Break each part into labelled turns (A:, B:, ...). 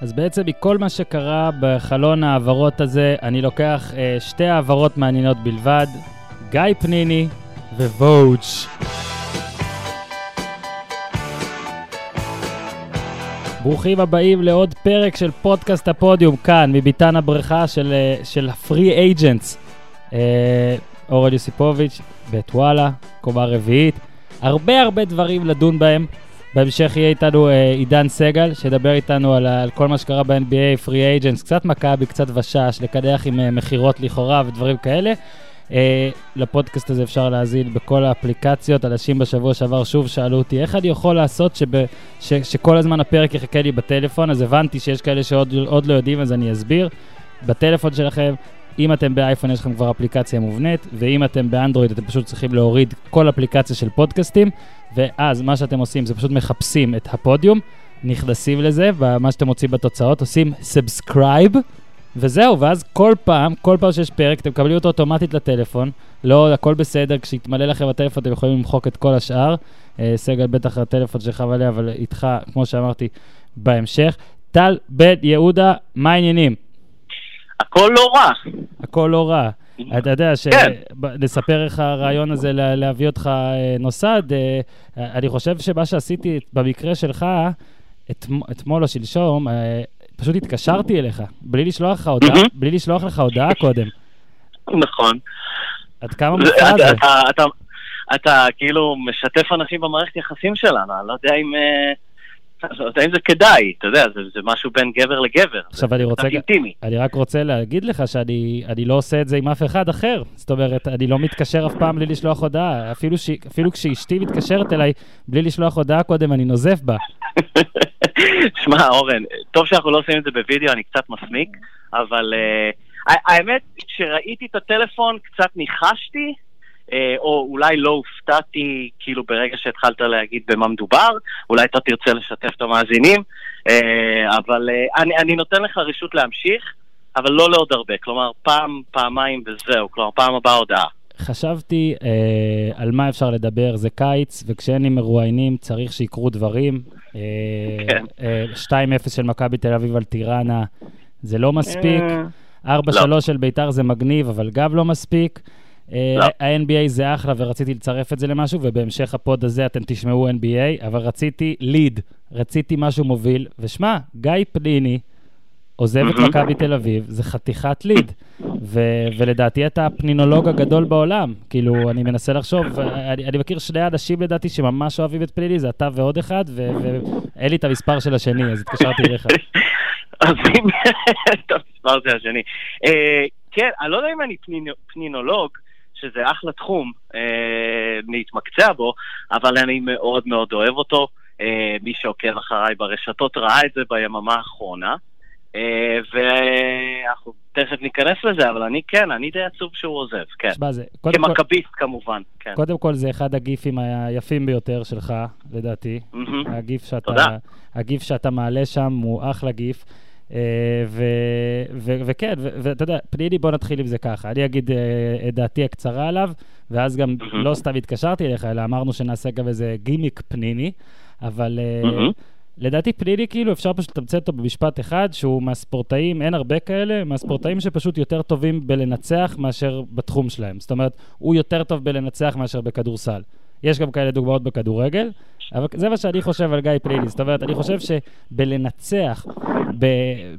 A: אז בעצם מכל מה שקרה בחלון ההעברות הזה, אני לוקח אה, שתי העברות מעניינות בלבד, גיא פניני ווואץ'. ברוכים הבאים לעוד פרק של פודקאסט הפודיום, כאן, מביתן הבריכה של, אה, של הפרי אייג'נטס. אה, אורל יוסיפוביץ', בית וואלה, קומה רביעית. הרבה הרבה דברים לדון בהם. בהמשך יהיה איתנו אה, עידן סגל, שידבר איתנו על, על כל מה שקרה ב-NBA, פרי אייג'נטס, קצת מכבי, קצת ושש, לקדח עם אה, מכירות לכאורה ודברים כאלה. אה, לפודקאסט הזה אפשר להזין בכל האפליקציות. אנשים בשבוע שעבר שוב שאלו אותי, איך אני יכול לעשות שב, ש, שכל הזמן הפרק יחכה לי בטלפון? אז הבנתי שיש כאלה שעוד לא יודעים, אז אני אסביר. בטלפון שלכם, אם אתם באייפון יש לכם כבר אפליקציה מובנית, ואם אתם באנדרואיד אתם פשוט צריכים להוריד כל אפליקציה של פודקאסטים, ואז מה שאתם עושים זה פשוט מחפשים את הפודיום, נכנסים לזה, ומה שאתם מוצאים בתוצאות עושים subscribe, וזהו, ואז כל פעם, כל פעם שיש פרק, אתם מקבלים אותו אוטומטית לטלפון, לא, הכל בסדר, כשיתמלא לכם הטלפון אתם יכולים למחוק את כל השאר. אה, סגל, בטח הטלפון שלך מלא, אבל איתך, כמו שאמרתי, בהמשך. טל בן יהודה, מה העניינים?
B: הכל לא רע.
A: הכל לא רע. אתה יודע, שנספר כן. איך הרעיון הזה להביא אותך אה, נוסד, אה, אני חושב שמה שעשיתי במקרה שלך, אתמול או שלשום, אה, פשוט התקשרתי אליך, בלי לשלוח לך הודעה, בלי לשלוח לך הודעה קודם.
B: נכון.
A: עד כמה מופרע זה?
B: אתה כאילו משתף אנשים במערכת יחסים שלנו, אני לא יודע אם... האם זה כדאי, אתה יודע, זה, זה משהו בין גבר לגבר.
A: עכשיו אני רוצה, אני רק רוצה להגיד לך שאני לא עושה את זה עם אף אחד אחר. זאת אומרת, אני לא מתקשר אף פעם בלי לשלוח הודעה. אפילו, ש, אפילו כשאשתי מתקשרת אליי בלי לשלוח הודעה קודם, אני נוזף בה.
B: שמע, אורן, טוב שאנחנו לא עושים את זה בווידאו, אני קצת מסמיק, אבל uh, האמת, כשראיתי את הטלפון, קצת ניחשתי, או אולי לא הופתעתי כאילו ברגע שהתחלת להגיד במה מדובר, אולי אתה תרצה לשתף את המאזינים, אה, אבל אה, אני, אני נותן לך רשות להמשיך, אבל לא לעוד הרבה, כלומר פעם, פעמיים וזהו, כלומר פעם הבאה הודעה.
A: חשבתי אה, על מה אפשר לדבר, זה קיץ, וכשאין לי מרואיינים צריך שיקרו דברים. אה, כן. אה, 2-0 של מכבי תל אביב על טיראנה, זה לא מספיק. 4-3 לא. של ביתר זה מגניב, אבל גם לא מספיק. לא. ה-NBA זה אחלה ורציתי לצרף את זה למשהו, ובהמשך הפוד הזה אתם תשמעו NBA, אבל רציתי ליד, רציתי משהו מוביל, ושמע, גיא פניני עוזב את מכבי תל אביב, זה חתיכת ליד, ו- ולדעתי אתה הפנינולוג הגדול בעולם. כאילו, אני מנסה לחשוב, אני, אני מכיר שני אנשים לדעתי שממש אוהבים את פניני, זה אתה ועוד אחד, ואין לי את המספר של השני, אז התקשרתי אליך.
B: אז אם את המספר של השני. אה, כן, אני לא יודע אם אני פנינולוג, שזה אחלה תחום אה, להתמקצע בו, אבל אני מאוד מאוד אוהב אותו. אה, מי שעוקב אחריי ברשתות ראה את זה ביממה האחרונה. אה, ואנחנו תכף ניכנס לזה, אבל אני כן, אני די עצוב שהוא עוזב, כן. שמה, זה, כמכביסט כל... כמובן, כן.
A: קודם כל זה אחד הגיפים היפים ביותר שלך, לדעתי. Mm-hmm. הגיף שאתה, תודה. הגיף שאתה מעלה שם הוא אחלה גיף. אה, וכן, ואתה יודע, פניני, בוא נתחיל עם זה ככה. אני אגיד אה, את דעתי הקצרה עליו, ואז גם לא סתם התקשרתי אליך, אלא אמרנו שנעשה גם איזה גימיק פניני, אבל אה, לדעתי פניני, כאילו, אפשר פשוט לתמצת אותו במשפט אחד, שהוא מהספורטאים, אין הרבה כאלה, מהספורטאים שפשוט יותר טובים בלנצח מאשר בתחום שלהם. זאת אומרת, הוא יותר טוב בלנצח מאשר בכדורסל. יש גם כאלה דוגמאות בכדורגל, אבל זה מה שאני חושב על גיא פלילי. זאת אומרת, אני חושב שבלנצח,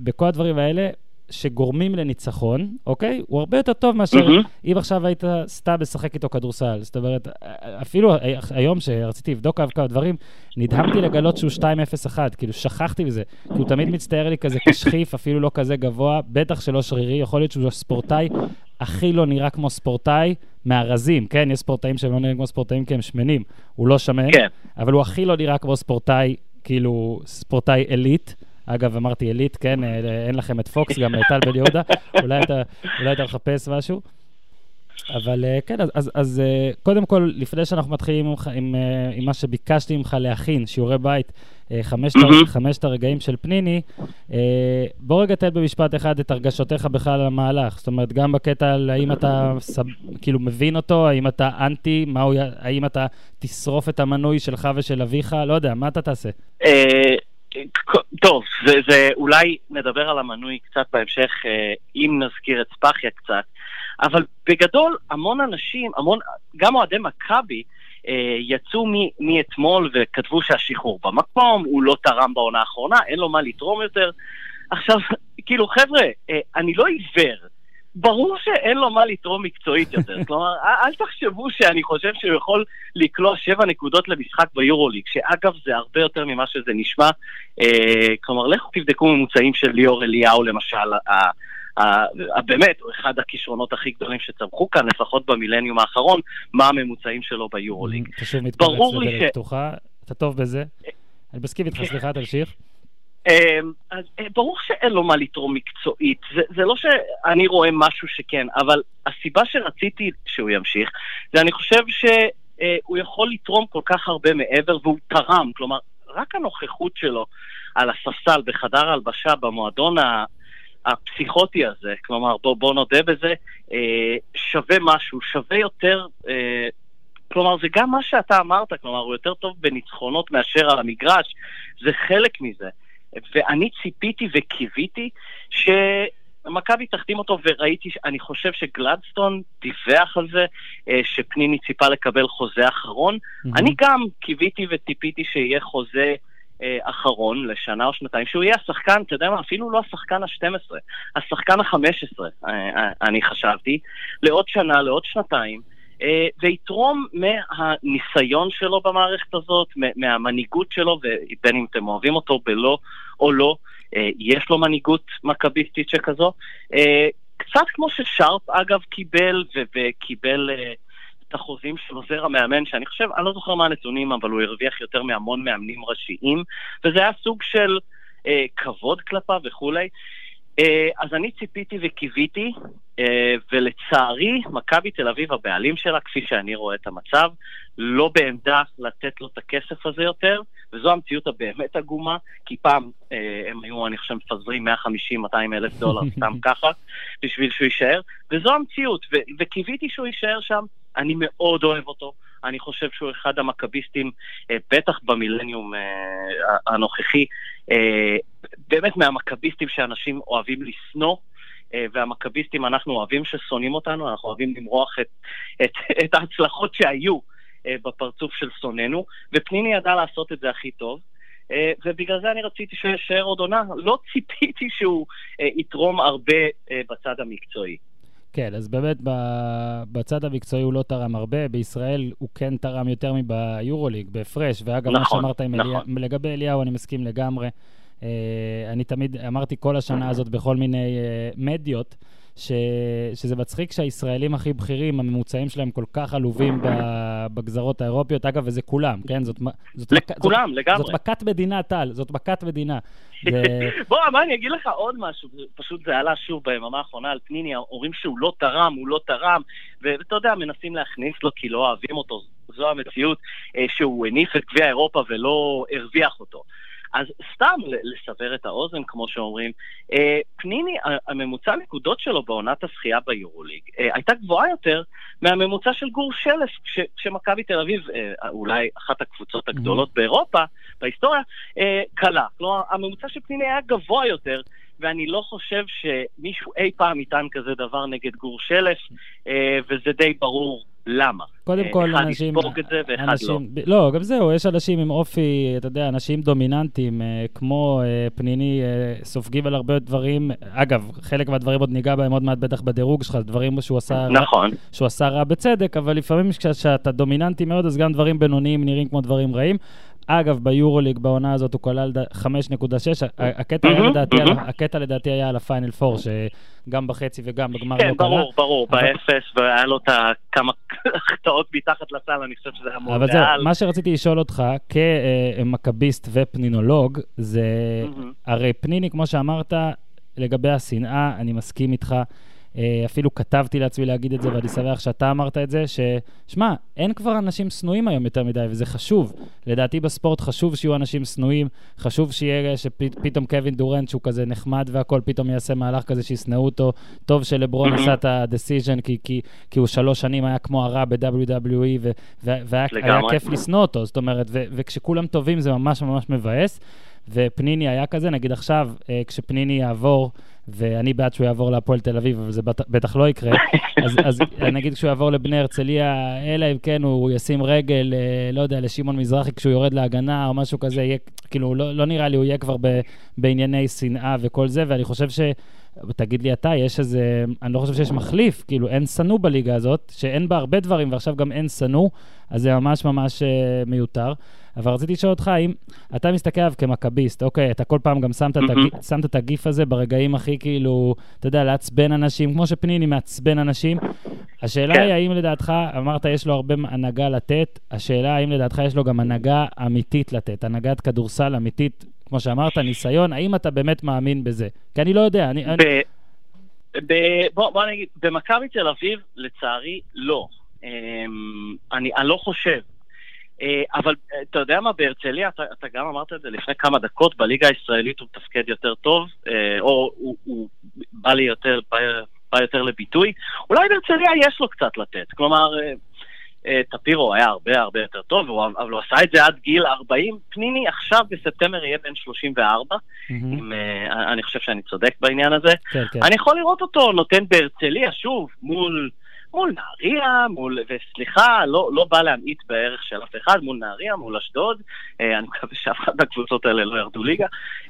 A: בכל הדברים האלה, שגורמים לניצחון, אוקיי? הוא הרבה יותר טוב מאשר mm-hmm. אם עכשיו היית סתם משחק איתו כדורסל. זאת אומרת, אפילו היום שרציתי לבדוק עליו כמה דברים, נדהמתי לגלות שהוא 2-0-1, כאילו שכחתי מזה. כי הוא תמיד מצטייר לי כזה כשכיף, אפילו לא כזה גבוה, בטח שלא שרירי, יכול להיות שהוא ספורטאי הכי לא נראה כמו ספורטאי מהרזים, כן? יש ספורטאים שהם לא נראים כמו ספורטאים כי הם שמנים. הוא לא שמן, כן. אבל הוא הכי לא נראה כמו ספורטאי, כאילו, ספורטאי עילית. אגב, אמרתי עילית, כן, אה, אין לכם את פוקס, גם טל בן יהודה, אולי אתה, אולי אתה מחפש משהו. אבל אה, כן, אז, אז, אז אה, קודם כל, לפני שאנחנו מתחילים עם, עם, עם מה שביקשתי ממך להכין, שיעורי בית, חמשת. חמשת הרגעים של פניני, בוא רגע תן במשפט אחד את הרגשותיך בכלל על המהלך. זאת אומרת, גם בקטע על האם אתה סב, כאילו מבין אותו, האם אתה אנטי, הוא, האם אתה תשרוף את המנוי שלך ושל אביך, לא יודע, מה אתה תעשה?
B: טוב, זה, זה אולי נדבר על המנוי קצת בהמשך, אה, אם נזכיר את ספאחיה קצת, אבל בגדול המון אנשים, המון, גם אוהדי מכבי, אה, יצאו מאתמול וכתבו שהשחרור במקום, הוא לא תרם בעונה האחרונה, אין לו מה לתרום יותר. עכשיו, כאילו, חבר'ה, אה, אני לא עיוור. ברור שאין לו מה לתרום מקצועית יותר. כלומר, אל תחשבו שאני חושב שהוא יכול לקלוע שבע נקודות למשחק ביורוליג, שאגב, זה הרבה יותר ממה שזה נשמע. אה, כלומר, לכו תבדקו ממוצעים של ליאור אליהו, למשל, באמת, הוא אחד הכישרונות הכי גדולים שצמחו כאן, לפחות במילניום האחרון, מה הממוצעים שלו ביורוליג.
A: שוב מתפרץ לדלת פתוחה, אתה טוב בזה. אני מסכים איתך, סליחה, תמשיך.
B: אמ, אז אה, ברור שאין לו מה לתרום מקצועית, זה, זה לא שאני רואה משהו שכן, אבל הסיבה שרציתי שהוא ימשיך, זה אני חושב שהוא יכול לתרום כל כך הרבה מעבר, והוא תרם, כלומר, רק הנוכחות שלו על הספסל בחדר ההלבשה במועדון הפסיכוטי הזה, כלומר, בוא, בוא נודה בזה, אה, שווה משהו, שווה יותר... אה, כלומר, זה גם מה שאתה אמרת, כלומר, הוא יותר טוב בניצחונות מאשר על המגרש, זה חלק מזה. ואני ציפיתי וקיוויתי שמכבי תחתים אותו, וראיתי, אני חושב שגלדסטון דיווח על זה, אה, שפניני ציפה לקבל חוזה אחרון. Mm-hmm. אני גם קיוויתי וציפיתי שיהיה חוזה... אה, אחרון לשנה או שנתיים, שהוא יהיה השחקן, אתה יודע מה, אפילו לא השחקן ה-12, השחקן ה-15, אה, אני חשבתי, לעוד שנה, לעוד שנתיים. אה, ויתרום מהניסיון שלו במערכת הזאת, מהמנהיגות שלו, ובין אם אתם אוהבים אותו בלא או לא, אה, יש לו מנהיגות מכביסטית שכזו. אה, קצת כמו ששרפ אגב קיבל, וקיבל את החוזים של עוזר המאמן, שאני חושב, אני לא זוכר מה הנתונים, אבל הוא הרוויח יותר מהמון מאמנים ראשיים, וזה היה סוג של כבוד כלפיו וכולי. אה, אז אני ציפיתי וקיוויתי, אה, ולצערי, מכבי תל אביב, הבעלים שלה, כפי שאני רואה את המצב, לא בעמדה לתת לו את הכסף הזה יותר, וזו המציאות הבאמת עגומה, כי פעם אה, הם היו, אני חושב, מפזרים 150-200 אלף דולר סתם ככה, בשביל שהוא יישאר, וזו המציאות, ו- וקיוויתי שהוא יישאר שם, אני מאוד אוהב אותו. אני חושב שהוא אחד המכביסטים, בטח במילניום הנוכחי, באמת מהמכביסטים שאנשים אוהבים לשנוא. אה, והמכביסטים, אנחנו אוהבים ששונאים אותנו, אנחנו אוהבים למרוח את, את, את ההצלחות שהיו אה, בפרצוף של שונאינו, ופניני ידע לעשות את זה הכי טוב. אה, ובגלל זה אני רציתי שהוא יישאר עוד עונה. לא ציפיתי שהוא יתרום הרבה בצד המקצועי.
A: כן, אז באמת בצד המקצועי הוא לא תרם הרבה, בישראל הוא כן תרם יותר מביורוליג, בהפרש, ואגב, נכון, מה שאמרת נכון. אליה, לגבי אליהו, אני מסכים לגמרי. אה, אני תמיד אמרתי כל השנה הזאת בכל מיני אה, מדיות, ש, שזה מצחיק שהישראלים הכי בכירים, הממוצעים שלהם כל כך עלובים בגזרות האירופיות. אגב, וזה כולם, כן? זאת,
B: זאת, לכולם, מק, לגמרי.
A: זאת מכת מדינה, טל, זאת מכת מדינה.
B: ו... בוא, מה, אני אגיד לך עוד משהו, פשוט זה עלה שוב ביממה האחרונה על פניני, אומרים שהוא לא תרם, הוא לא תרם, ואתה יודע, מנסים להכניס לו כי לא אוהבים אותו, זו המציאות, אה, שהוא הניף את גביע אירופה ולא הרוויח אותו. אז סתם לסבר את האוזן, כמו שאומרים, אה, פניני, הממוצע נקודות שלו בעונת הזכייה ביורוליג אה, הייתה גבוהה יותר מהממוצע של גור שלף, שמכבי תל אביב, אה, אולי אחת הקבוצות הגדולות mm-hmm. באירופה, בהיסטוריה, קלה. כלומר, הממוצע של פניני היה גבוה יותר. ואני לא חושב שמישהו אי פעם יטען כזה דבר נגד גור שלף, וזה די ברור למה.
A: קודם אה, כל, אחד אנשים...
B: אחד יספוג את זה ואחד
A: אנשים, לא. לא, גם זהו, יש אנשים עם אופי, אתה יודע, אנשים דומיננטיים, אה, כמו אה, פניני, סופגים על הרבה דברים. אגב, חלק מהדברים עוד ניגע בהם עוד מעט בטח בדירוג שלך, דברים שהוא עשה,
B: נכון.
A: רע, שהוא עשה רע בצדק, אבל לפעמים כשאתה דומיננטי מאוד, אז גם דברים בינוניים נראים כמו דברים רעים. אגב, ביורוליג בעונה הזאת הוא קלע 5.6, הקטע, לדעתי, הקטע לדעתי היה על הפיינל פור, שגם בחצי וגם בגמר
B: לא קלע. כן, ברור, ברור, באפס, והיה לו את כמה החטאות מתחת לסל, אני חושב שזה היה מאוד
A: אבל זהו, מה שרציתי לשאול אותך, כמכביסט ופנינולוג, זה, הרי פניני, כמו שאמרת, לגבי השנאה, אני מסכים איתך. אה, אפילו כתבתי לעצמי להגיד את זה, ואני שמח שאתה אמרת את זה, ששמע, אין כבר אנשים שנואים היום יותר מדי, וזה חשוב. לדעתי בספורט חשוב שיהיו אנשים שנואים, חשוב שיהיה, שפתאום קווין דורנט, שהוא כזה נחמד והכול, פתאום יעשה מהלך כזה שישנאו אותו. טוב שלברון עשה את ה-decision, כי, כי, כי הוא שלוש שנים היה כמו הרע ב-WWE, והיה כיף לשנוא אותו, זאת אומרת, וכשכולם טובים זה ממש ממש מבאס. ופניני היה כזה, נגיד עכשיו, אה, כשפניני יעבור, ואני בעד שהוא יעבור להפועל תל אביב, אבל זה בטח לא יקרה, אז, אז נגיד כשהוא יעבור לבני הרצליה, אלא אם כן הוא ישים רגל, אה, לא יודע, לשמעון מזרחי כשהוא יורד להגנה או משהו כזה, יהיה, כאילו, לא, לא נראה לי, הוא יהיה כבר ב, בענייני שנאה וכל זה, ואני חושב ש... תגיד לי אתה, יש איזה, אני לא חושב שיש מחליף, כאילו אין שנוא בליגה הזאת, שאין בה הרבה דברים ועכשיו גם אין שנוא, אז זה ממש ממש uh, מיותר. אבל רציתי לשאול אותך, האם אתה מסתכל עליו כמכביסט, אוקיי, אתה כל פעם גם שמת, mm-hmm. את, שמת את הגיף הזה ברגעים הכי כאילו, אתה יודע, לעצבן אנשים, כמו שפניני מעצבן אנשים. השאלה כן. היא, האם לדעתך, אמרת יש לו הרבה הנהגה לתת, השאלה האם לדעתך יש לו גם הנהגה אמיתית לתת, הנהגת כדורסל אמיתית כמו שאמרת, ניסיון, האם אתה באמת מאמין בזה? כי אני לא יודע, אני... ב- אני...
B: ב- בוא, בוא נגיד, במכבי תל אביב, לצערי, לא. אמ, אני, אני לא חושב. אה, אבל אתה יודע מה, בהרצליה, אתה, אתה גם אמרת את זה לפני כמה דקות, בליגה הישראלית הוא מתפקד יותר טוב, אה, או הוא, הוא בא לי יותר, בא, בא יותר לביטוי. אולי בהרצליה יש לו קצת לתת. כלומר, אה, טפירו היה הרבה הרבה יותר טוב, אבל הוא עשה את זה עד גיל 40. פניני עכשיו בספטמבר יהיה בן 34, mm-hmm. אם, אה, אני חושב שאני צודק בעניין הזה. כן, כן. אני יכול לראות אותו נותן בהרצליה, שוב, מול... מול נהריה, מול, וסליחה, לא, לא בא להמעיט בערך של אף אחד, מול נהריה, מול אשדוד, אה, אני מקווה שאף אחד מהקבוצות האלה לא ירדו ליגה,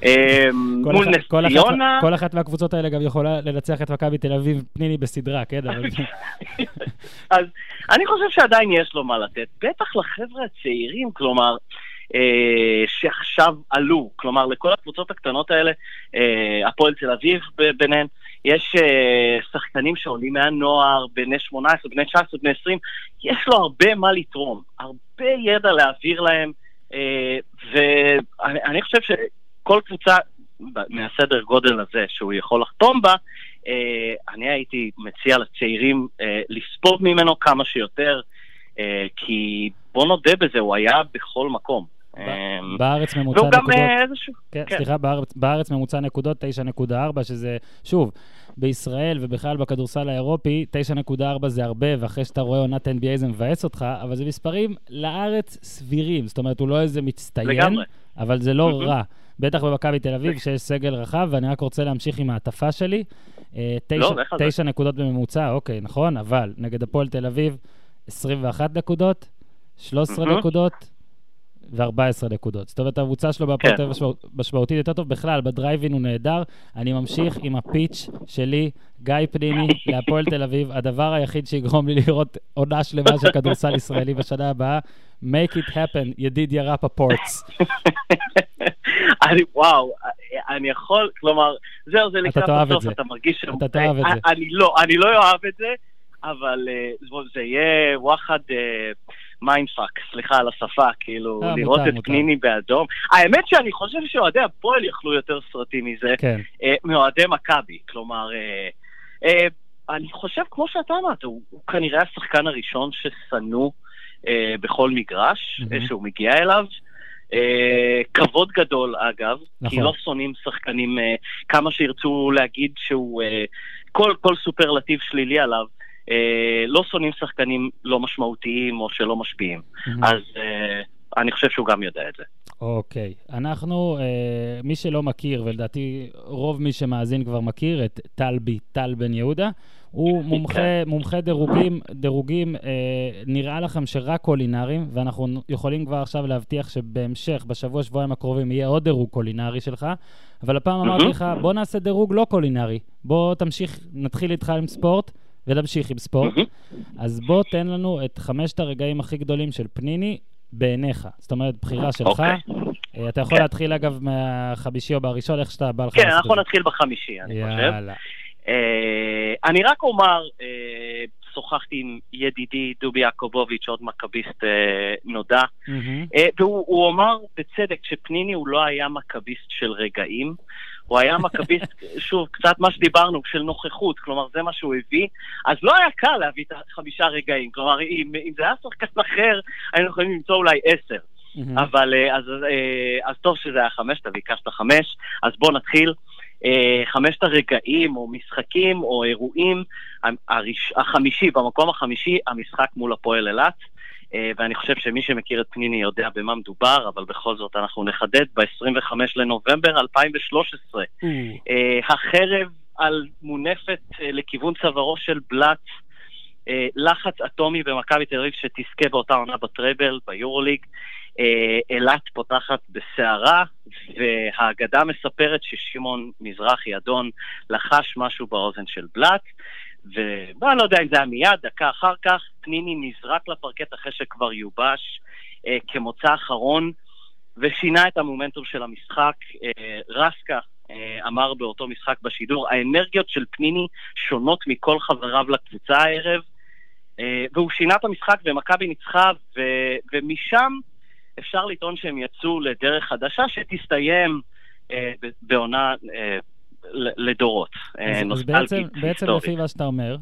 B: אה, מול
A: נס ציונה. כל אחת מהקבוצות האלה גם יכולה לנצח את מכבי תל אביב פניני בסדרה, כן?
B: אז אני חושב שעדיין יש לו מה לתת, בטח לחבר'ה הצעירים, כלומר... אה, שעכשיו עלו, כלומר לכל הקבוצות הקטנות האלה, אה, הפועל תל אביב ביניהן, יש uh, שחקנים שעולים מהנוער, בני 18, בני 19, בני 20, יש לו הרבה מה לתרום, הרבה ידע להעביר להם, uh, ואני חושב שכל קבוצה מהסדר גודל הזה שהוא יכול לחתום בה, uh, אני הייתי מציע לצעירים uh, לספוג ממנו כמה שיותר, uh, כי בוא נודה בזה, הוא היה בכל מקום.
A: בארץ ממוצע נקודות... והוא גם איזשהו... כן, כן. סליחה, בארץ, בארץ ממוצע נקודות 9.4, שזה, שוב, בישראל ובכלל בכדורסל האירופי, 9.4 זה הרבה, ואחרי שאתה רואה עונת NBA זה מבאס אותך, אבל זה מספרים לארץ סבירים. זאת אומרת, הוא לא איזה מצטיין, לגמרי. אבל זה לא רע. בטח במכבי תל אביב, שיש סגל רחב, ואני רק רוצה להמשיך עם ההטפה שלי. אה, לא, תשע נקודות בממוצע, אוקיי, נכון, אבל נגד הפועל תל אביב, 21 נקודות, 13 נקודות, ו-14 נקודות. זאת אומרת, הקבוצה שלו בהפועל תל אביב משמעותית יותר טוב. בכלל, בדרייבין הוא נהדר. אני ממשיך עם הפיץ' שלי, גיא פניני, להפועל תל אביב. הדבר היחיד שיגרום לי לראות עונה שלמה של כדורסל ישראלי בשנה הבאה, make it happen, ידידיה רפפורטס.
B: אני, וואו, אני יכול, כלומר, זהו, זה לקראת הסוף, אתה מרגיש.
A: אתה תאהב את זה.
B: אני לא, אני לא אוהב את זה, אבל אה, זה יהיה וואחד... אה, mindfuck, סליחה על השפה, כאילו, אה, לראות מותר, את מותר. פניני באדום. האמת שאני חושב שאוהדי הפועל אכלו יותר סרטים מזה, כן. אה, מאוהדי מכבי. כלומר, אה, אה, אני חושב, כמו שאתה אמרת, הוא, הוא כנראה השחקן הראשון ששנוא אה, בכל מגרש אמ-המ. שהוא מגיע אליו. אה, כבוד גדול אגב, נכון. כי לא שונאים שחקנים, אה, כמה שירצו להגיד שהוא, אה, כל, כל סופרלטיב שלילי עליו, אה, לא שונאים שחקנים לא משמעותיים או שלא משפיעים. Mm-hmm. אז אה, אני חושב שהוא גם יודע את זה.
A: אוקיי. Okay. אנחנו, אה, מי שלא מכיר, ולדעתי רוב מי שמאזין כבר מכיר, את טלבי, טל בן יהודה. הוא מומחה. מומחה דירוגים, דירוגים אה, נראה לכם שרק קולינריים, ואנחנו יכולים כבר עכשיו להבטיח שבהמשך, בשבוע, שבועיים הקרובים, יהיה עוד דירוג קולינרי שלך, אבל הפעם אמרתי לך, בוא נעשה דירוג לא קולינרי. בוא תמשיך, נתחיל איתך עם ספורט. ונמשיך עם ספורט. אז בוא תן לנו את חמשת הרגעים הכי גדולים של פניני בעיניך. זאת אומרת, בחירה שלך. אוקיי. אה, אתה יכול כן. להתחיל, אגב, מהחמישי או בראשון, איך שאתה בא לך.
B: כן, אנחנו נתחיל בחמישי, אני חושב. יאללה. אה, אני רק אומר, אה, שוחחתי עם ידידי דובי יעקובוביץ', עוד מכביסט נודע, והוא אמר בצדק שפניני הוא לא היה מכביסט של רגעים. הוא היה מכביסט, שוב, קצת מה שדיברנו, של נוכחות, כלומר זה מה שהוא הביא, אז לא היה קל להביא את החמישה רגעים, כלומר אם, אם זה היה שחקן אחר, היינו יכולים למצוא אולי עשר. Mm-hmm. אבל אה, אז, אה, אז טוב שזה היה חמש, אתה ביקשת חמש, אז בואו נתחיל. אה, חמשת הרגעים או משחקים או אירועים, הראש, החמישי, במקום החמישי, המשחק מול הפועל אילת. ואני חושב שמי שמכיר את פניני יודע במה מדובר, אבל בכל זאת אנחנו נחדד ב-25 לנובמבר 2013. החרב על מונפת לכיוון צווארו של בלאט, לחץ אטומי במכבי תל אביב שתזכה באותה עונה בטראבל, ביורוליג. אילת פותחת בסערה, והאגדה מספרת ששמעון מזרחי, אדון, לחש משהו באוזן של בלאט, ואני לא יודע אם זה היה מיד, דקה אחר כך, פניני נזרק לפרקט אחרי שכבר יובש אה, כמוצא אחרון, ושינה את המומנטום של המשחק. אה, רסקה אה, אמר באותו משחק בשידור, האנרגיות של פניני שונות מכל חבריו לקבוצה הערב, אה, והוא שינה את המשחק ומכבי ניצחה, ו, ומשם אפשר לטעון שהם יצאו לדרך חדשה שתסתיים אה, בעונה אה, לדורות.
A: אה, אז, בעצם, בעצם לפי מה שאתה אומר,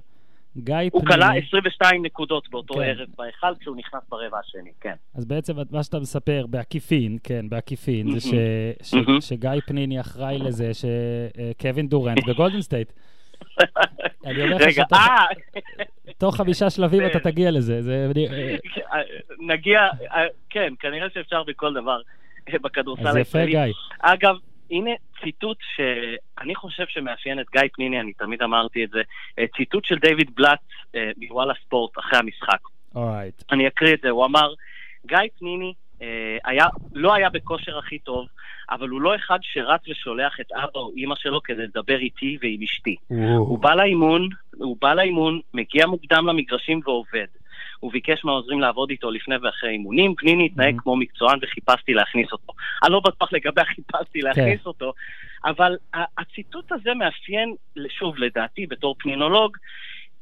A: גיא
B: פנימי... הוא כלה 22 נקודות באותו כן. ערב בהיכל כשהוא נכנס ברבע השני, כן.
A: אז בעצם מה שאתה מספר בעקיפין, כן, בעקיפין, זה ש, ש, שגיא פניני אחראי לזה שקווין דורנט בגולדן סטייט. אני אומר לך שתוך תוך חמישה שלבים אתה תגיע לזה.
B: נגיע, כן, כנראה שאפשר בכל דבר בכדורסל
A: הישראלי. אז יפה, גיא.
B: אגב, הנה ציטוט שאני חושב שמאפיין את גיא פניני, אני תמיד אמרתי את זה, ציטוט של דיוויד בלאט אה, מוואלה ספורט אחרי המשחק.
A: Alright.
B: אני אקריא את זה, הוא אמר, גיא פניני אה, היה, לא היה בכושר הכי טוב, אבל הוא לא אחד שרץ ושולח את אבא או אימא שלו כדי לדבר איתי ועם אשתי. הוא בא לאימון, הוא בא לאימון, מגיע מוקדם למגרשים ועובד. הוא ביקש מהעוזרים לעבוד איתו לפני ואחרי אימונים, פניני התנהג כמו מקצוען וחיפשתי להכניס אותו. אני לא בטוח לגבי החיפשתי להכניס כן. אותו, אבל הציטוט הזה מאפיין, שוב, לדעתי, בתור פנינולוג,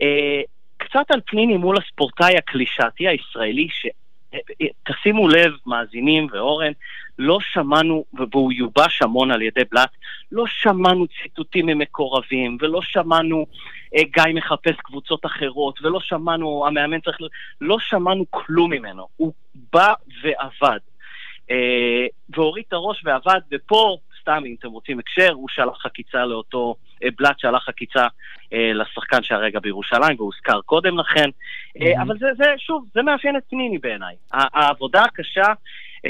B: אה, קצת על פניני מול הספורטאי הקלישאתי הישראלי, ש... תשימו לב, מאזינים ואורן, לא שמענו, והוא יובש המון על ידי בלאט, לא שמענו ציטוטים ממקורבים, ולא שמענו אה, גיא מחפש קבוצות אחרות, ולא שמענו, המאמן צריך... לא שמענו כלום ממנו. הוא בא ועבד. אה, והוריד את הראש ועבד, ופה, סתם אם אתם רוצים הקשר, הוא שלח חקיצה לאותו... אה, בלאט שלח עקיצה אה, לשחקן שהרגע בירושלים, והוזכר קודם לכן. Mm-hmm. אבל זה, זה, שוב, זה מאפיין את פניני בעיניי. העבודה הקשה,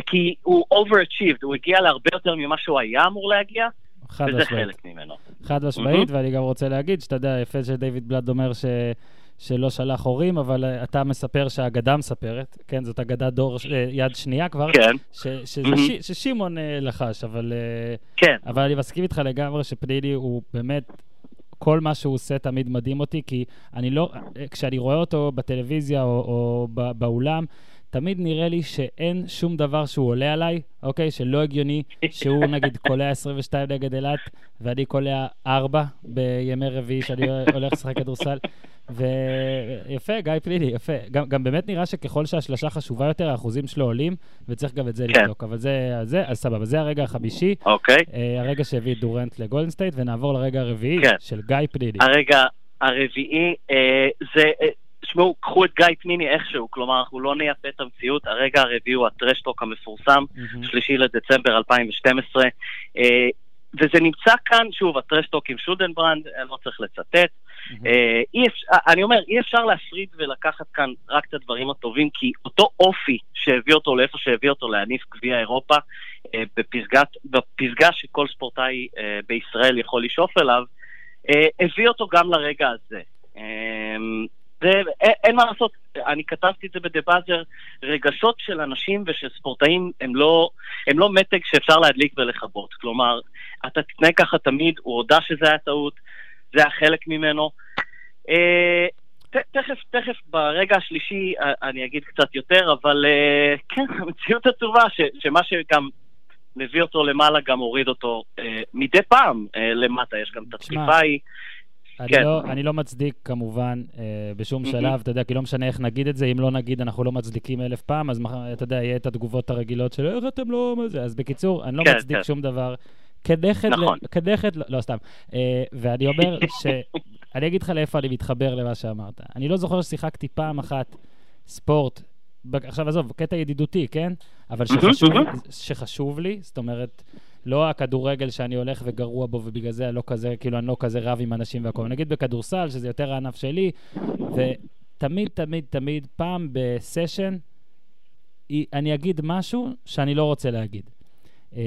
B: כי הוא overachieved, הוא הגיע להרבה יותר ממה שהוא היה אמור להגיע.
A: חד
B: וזה משמעית. חלק ממנו.
A: חד משמעית, mm-hmm. ואני גם רוצה להגיד, שאתה יודע, יפה שדייוויד בלאד אומר ש... שלא שלח הורים, אבל uh, אתה מספר שהאגדה מספרת, כן, זאת אגדה דור uh, יד שנייה כבר,
B: כן.
A: ש, שזה mm-hmm. ש, ששמעון uh, לחש, אבל,
B: כן.
A: אבל אני מסכים איתך לגמרי שפניני הוא באמת, כל מה שהוא עושה תמיד מדהים אותי, כי אני לא, כשאני רואה אותו בטלוויזיה או, או באולם, תמיד נראה לי שאין שום דבר שהוא עולה עליי, אוקיי? שלא הגיוני שהוא נגיד קולע 22 נגד אילת, ואני קולע 4 בימי רביעי שאני הולך לשחק כדורסל. ויפה, גיא פלילי, יפה. גם, גם באמת נראה שככל שהשלשה חשובה יותר, האחוזים שלו עולים, וצריך גם את זה כן. לבדוק. אבל זה, זה, אז סבבה, זה הרגע החמישי.
B: אוקיי.
A: אה, הרגע שהביא דורנט לגולדן סטייט, ונעבור לרגע הרביעי כן. של גיא פניני.
B: הרגע הרביעי, אה, זה... אה, תשמעו, קחו את גיא פניני איך שהוא, כלומר, אנחנו לא נייפה את המציאות. הרגע הרביעי הוא ה trash talk המפורסם, אמ-המ. שלישי לדצמבר 2012. אה, וזה נמצא כאן, שוב, ה trash talk עם שולדברנד, לא צריך לצטט. אמ-המ. אה, אי אפשר, אני אומר, אי אפשר להפריד ולקחת כאן רק את הדברים הטובים, כי אותו אופי שהביא אותו לאיפה שהביא אותו להניף גביע אירופה, אה, בפסגת, בפסגה שכל ספורטאי אה, בישראל יכול לשאוף אליו, אה, הביא אותו גם לרגע הזה. זה, אין מה לעשות, אני כתבתי את זה בדה-באזר, רגשות של אנשים ושל ספורטאים הם לא, הם לא מתג שאפשר להדליק ולכבות. כלומר, אתה תתנהג ככה תמיד, הוא הודה שזה היה טעות, זה היה חלק ממנו. אה, תכף, תכף ברגע השלישי אה, אני אגיד קצת יותר, אבל אה, כן, המציאות עצובה, שמה שגם מביא אותו למעלה גם הוריד אותו אה, מדי פעם אה, למטה, יש גם את התקיפה ההיא.
A: אני, כן. לא, אני לא מצדיק כמובן אה, בשום שלב, אתה יודע, כי לא משנה איך נגיד את זה, אם לא נגיד אנחנו לא מצדיקים אלף פעם, אז אתה יודע, יהיה את התגובות הרגילות של איך אתם לא... זה? אז בקיצור, אני לא כן, מצדיק כן. שום דבר. כנכד,
B: נכון.
A: ל... כנכד, לא, לא סתם. אה, ואני אומר ש... אני אגיד לך לאיפה אני מתחבר למה שאמרת. אני לא זוכר ששיחקתי פעם אחת ספורט, עכשיו עזוב, קטע ידידותי, כן? אבל שחשוב, שחשוב לי, זאת אומרת, לא הכדורגל שאני הולך וגרוע בו, ובגלל זה לא כזה, כאילו, אני לא כזה רב עם אנשים והכול. נגיד בכדורסל, שזה יותר הענף שלי, ותמיד, תמיד, תמיד, פעם בסשן, אני אגיד משהו שאני לא רוצה להגיד. Mm-hmm.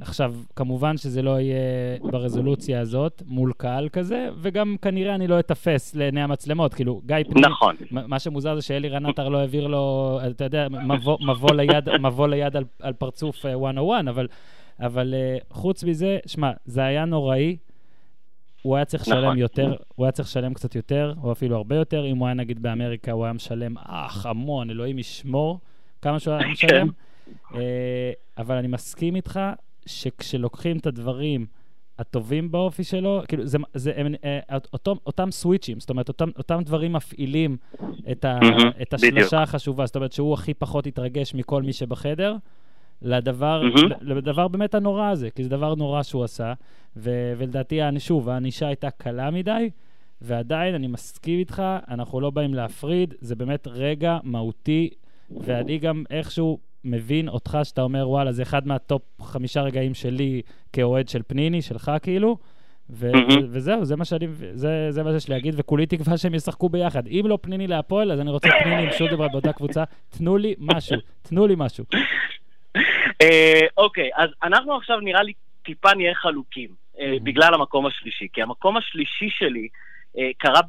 A: עכשיו, כמובן שזה לא יהיה ברזולוציה הזאת, מול קהל כזה, וגם כנראה אני לא אתפס לעיני המצלמות. כאילו, גיא פנימי,
B: נכון.
A: מה שמוזר זה שאלי עטר לא העביר לו, אתה יודע, מבוא, מבוא ליד, מבוא ליד על, על פרצוף 101, אבל, אבל חוץ מזה, שמע, זה היה נוראי. הוא היה צריך לשלם נכון. יותר, הוא היה צריך לשלם קצת יותר, או אפילו הרבה יותר. אם הוא היה נגיד באמריקה, הוא היה משלם, אך, המון, אלוהים ישמור, כמה שהוא היה משלם. כן. אבל אני מסכים איתך שכשלוקחים את הדברים הטובים באופי שלו, כאילו, זה, זה, הם, אותו, אותם סוויצ'ים, זאת אומרת, אותם, אותם דברים מפעילים את, ה, mm-hmm, את השלושה החשובה, זאת אומרת שהוא הכי פחות התרגש מכל מי שבחדר. לדבר, mm-hmm. לדבר באמת הנורא הזה, כי זה דבר נורא שהוא עשה, ו, ולדעתי, שוב, הענישה הייתה קלה מדי, ועדיין, אני מסכים איתך, אנחנו לא באים להפריד, זה באמת רגע מהותי, ואני גם איכשהו מבין אותך שאתה אומר, וואלה, זה אחד מהטופ חמישה רגעים שלי כאוהד של פניני, שלך כאילו, ו- mm-hmm. וזהו, זה מה שאני, זה, זה מה שיש להגיד, וכולי תקווה שהם ישחקו ביחד. אם לא פניני להפועל, אז אני רוצה פניני עם שודבר באותה קבוצה, תנו לי משהו, תנו לי משהו.
B: אה, אוקיי, אז אנחנו עכשיו נראה לי טיפה נהיה חלוקים, אה, בגלל המקום השלישי, כי המקום השלישי שלי אה, קרה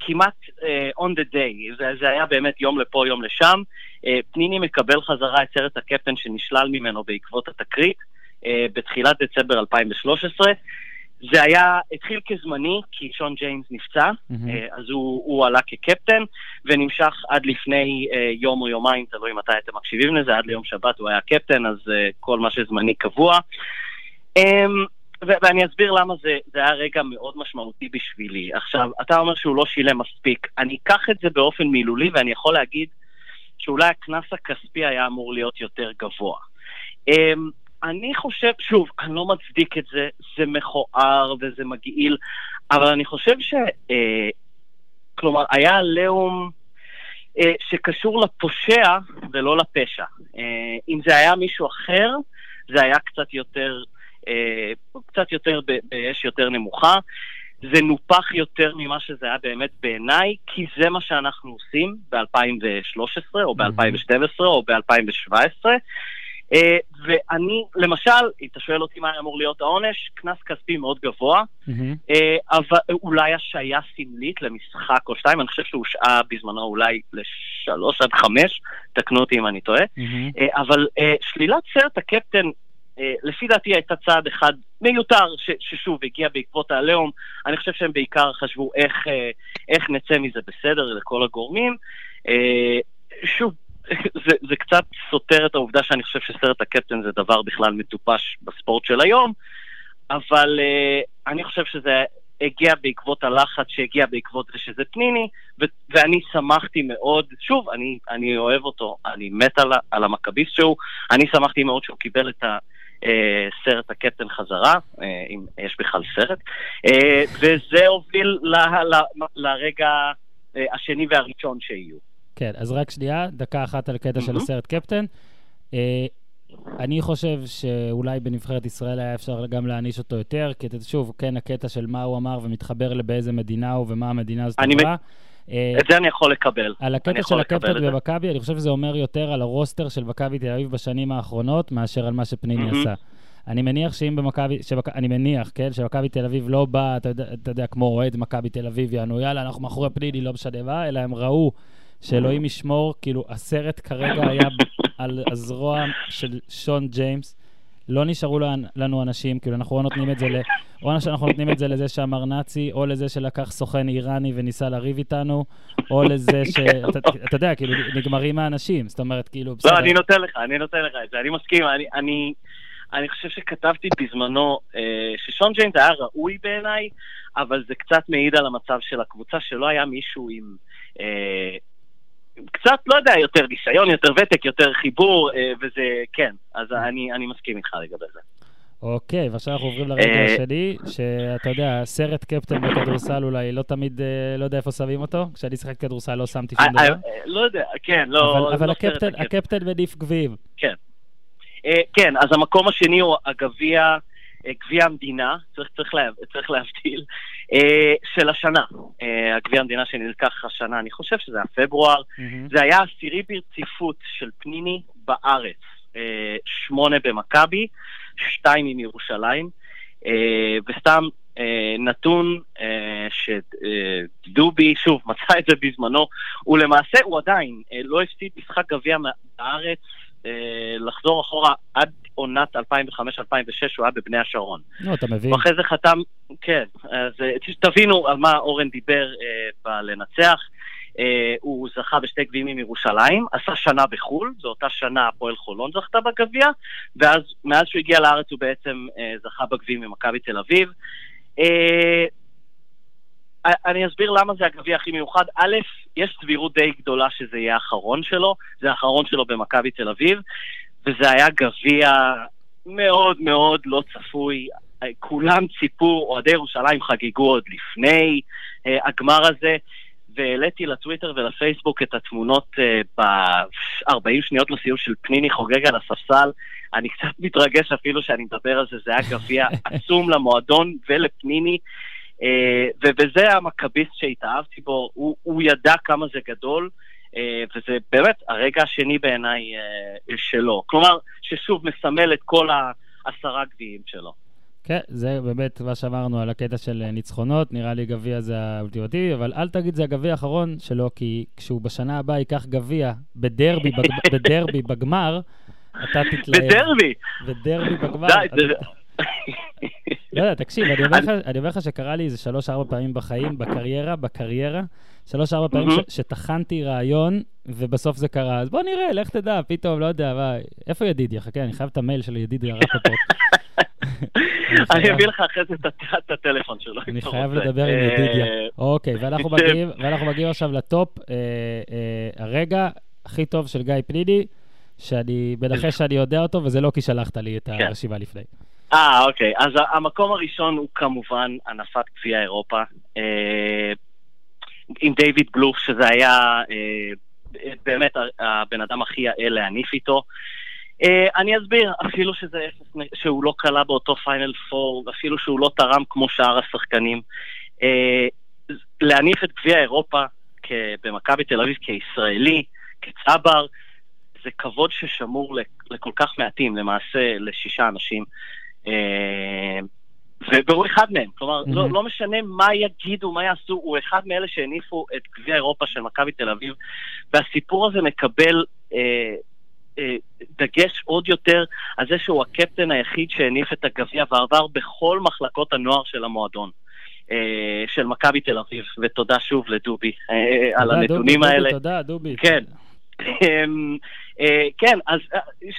B: כמעט on the day, זה, זה היה באמת יום לפה, יום לשם. פניני מקבל חזרה את סרט הקפטן שנשלל ממנו בעקבות התקרית בתחילת דצמבר 2013. זה היה, התחיל כזמני, כי שון ג'יימס נפצע, mm-hmm. אז הוא, הוא עלה כקפטן, ונמשך עד לפני uh, יום או יומיים, תלוי מתי אתם מקשיבים לזה, עד ליום שבת הוא היה קפטן, אז uh, כל מה שזמני קבוע. ו- ואני אסביר למה זה, זה היה רגע מאוד משמעותי בשבילי. עכשיו, אתה אומר שהוא לא שילם מספיק. אני אקח את זה באופן מילולי, ואני יכול להגיד שאולי הקנס הכספי היה אמור להיות יותר גבוה. אני חושב, שוב, אני לא מצדיק את זה, זה מכוער וזה מגעיל, אבל אני חושב ש... אה, כלומר, היה עליהום אה, שקשור לפושע ולא לפשע. אה, אם זה היה מישהו אחר, זה היה קצת יותר, אה, קצת יותר באש יותר נמוכה. זה נופח יותר ממה שזה היה באמת בעיניי, כי זה מה שאנחנו עושים ב-2013 או ב-2012 או ב-2017. אה, ואני, למשל, אם אתה שואל אותי מה אמור להיות העונש, קנס כספי מאוד גבוה, אה, אבל אולי השעיה סמלית למשחק או שתיים, אני חושב שהושעה בזמנו אולי לשלוש עד חמש, תקנו אותי אם אני טועה, אה, אבל שלילת סרט הקפטן לפי דעתי הייתה צעד אחד מיותר, ש, ששוב, הגיע בעקבות העליהום. אני חושב שהם בעיקר חשבו איך, איך נצא מזה בסדר לכל הגורמים. שוב, זה, זה קצת סותר את העובדה שאני חושב שסרט הקפטן זה דבר בכלל מטופש בספורט של היום, אבל uh, אני חושב שזה הגיע בעקבות הלחץ שהגיע בעקבות זה שזה פניני, ו- ואני שמחתי מאוד, שוב, אני, אני אוהב אותו, אני מת על, על המכביסט שהוא, אני שמחתי מאוד שהוא קיבל את ה... Uh, סרט הקפטן חזרה, uh, אם יש בכלל סרט, וזה הוביל לרגע השני והראשון שיהיו.
A: כן, אז רק שנייה, דקה אחת על קטע של הסרט קפטן. אה, אני חושב שאולי בנבחרת ישראל היה אפשר גם להעניש אותו יותר, כי שוב, כן, הקטע של מה הוא אמר ומתחבר לבאיזה מדינה הוא ומה המדינה הזאת אמרה.
B: אה, את זה אני יכול לקבל.
A: על הקטע של הקפטן במכבי, אני חושב שזה אומר יותר על הרוסטר של מכבי תל אביב בשנים האחרונות, מאשר על מה שפניני עשה. אני מניח שאם במכבי, אני מניח, כן, שמכבי תל אביב לא בא, אתה אתה יודע כמו אוהד מכבי תל אביב, יענו, יאללה, אנחנו מאחורי פניני, לא משנה מה, אלא הם ראו שאלוהים ישמור, כאילו, הסרט כרגע היה על הזרוע של שון ג'יימס. לא נשארו לנו אנשים, כאילו, אנחנו או נותנים את זה ל... או שאנחנו נותנים את זה לזה שאמר נאצי, או לזה שלקח סוכן איראני וניסה לריב איתנו, או לזה ש... אתה יודע, כאילו, נגמרים האנשים, זאת אומרת, כאילו,
B: בסדר. לא, אני נותן לך, אני נותן לך את זה, אני מסכים, אני... אני... אני חושב שכתבתי בזמנו אה, ששון ג'יימס היה ראוי בעיניי, אבל זה קצת מעיד על המצב של הקבוצה, שלא היה מישהו עם אה, קצת, לא יודע, יותר ניסיון, יותר ותק, יותר חיבור, אה, וזה, כן, אז אני, אני מסכים איתך לגבי זה.
A: אוקיי, ועכשיו אנחנו עוברים לרגע אה, השני, שאתה יודע, סרט קפטן בכדורסל אולי לא תמיד, אה, לא יודע איפה שמים אותו. כשאני שיחק כדורסל לא שמתי שום דבר.
B: לא יודע, כן, לא...
A: אבל לא הקפטן מניף גביעים.
B: כן. כן, אז המקום השני הוא הגביע, גביע המדינה, צריך להבדיל. של השנה, הגביע המדינה שנלקח השנה, אני חושב שזה היה פברואר, mm-hmm. זה היה עשירי ברציפות של פניני בארץ, שמונה במכבי, שתיים עם ירושלים, וסתם נתון שדובי, שוב, מצא את זה בזמנו, ולמעשה הוא עדיין לא הפסיד משחק גביע בארץ לחזור אחורה עד עונת 2005-2006, הוא היה בבני השרון.
A: נו, אתה מבין.
B: ואחרי זה חתם, כן, אז תבינו על מה אורן דיבר בלנצח. הוא זכה בשתי גביעים עם ירושלים, עשה שנה בחו"ל, זו אותה שנה הפועל חולון זכתה בגביע, ואז מאז שהוא הגיע לארץ הוא בעצם זכה בגביעים ממכבי תל אביב. אני אסביר למה זה הגביע הכי מיוחד. א', יש סבירות די גדולה שזה יהיה האחרון שלו, זה האחרון שלו במכבי תל אביב, וזה היה גביע מאוד מאוד לא צפוי. כולם ציפו, אוהדי ירושלים חגגו עוד לפני uh, הגמר הזה, והעליתי לטוויטר ולפייסבוק את התמונות uh, ב-40 שניות לסיום של פניני חוגג על הספסל. אני קצת מתרגש אפילו שאני מדבר על זה, זה היה גביע עצום למועדון ולפניני. Uh, ובזה המכביסט שהתאהבתי בו, הוא, הוא ידע כמה זה גדול, uh, וזה באמת הרגע השני בעיניי uh, שלו. כלומר, ששוב מסמל את כל העשרה גביעים שלו.
A: כן, זה באמת מה שאמרנו על הקטע של ניצחונות, נראה לי גביע זה האולטימטיבי, אבל אל תגיד זה הגביע האחרון שלו, כי כשהוא בשנה הבאה ייקח גביע בדרבי, בג... בדרבי בגמר, אתה תתלהב.
B: בדרבי?
A: בדרבי בגמר.
B: די.
A: לא יודע, תקשיב, אני אומר לך שקרה לי איזה שלוש-ארבע פעמים בחיים, בקריירה, בקריירה, שלוש-ארבע פעמים שטחנתי רעיון, ובסוף זה קרה. אז בוא נראה, לך תדע, פתאום, לא יודע, איפה ידידיה? חכה, אני חייב את המייל של ידידיה רפפורט.
B: אני אביא לך אחרי זה את הטלפון שלו.
A: אני חייב לדבר עם ידידיה. אוקיי, ואנחנו מגיעים עכשיו לטופ, הרגע הכי טוב של גיא פנידי, שאני מנחש שאני יודע אותו, וזה לא כי שלחת לי את הרשימה לפני.
B: אה, אוקיי. אז המקום הראשון הוא כמובן הנפת גביע אירופה. אה, עם דיוויד בלוף, שזה היה אה, באמת הבן אדם הכי יעל להניף איתו. אה, אני אסביר, אפילו שזה, שהוא לא קלה באותו פיינל פור, אפילו שהוא לא תרם כמו שאר השחקנים. אה, להניף את גביע אירופה במכבי תל אביב כישראלי, כצבר, זה כבוד ששמור לכל כך מעטים, למעשה לשישה אנשים. אה, והוא אחד מהם, כלומר, mm-hmm. לא, לא משנה מה יגידו, מה יעשו, הוא אחד מאלה שהניפו את גביע אירופה של מכבי תל אביב, והסיפור הזה מקבל אה, אה, דגש עוד יותר על זה שהוא הקפטן היחיד שהניף את הגביע ועבר בכל מחלקות הנוער של המועדון. אה, של מכבי תל אביב, ותודה שוב לדובי אה, על הנתונים
A: דובי,
B: האלה.
A: תודה, דובי.
B: כן. אמ, אה, כן, אז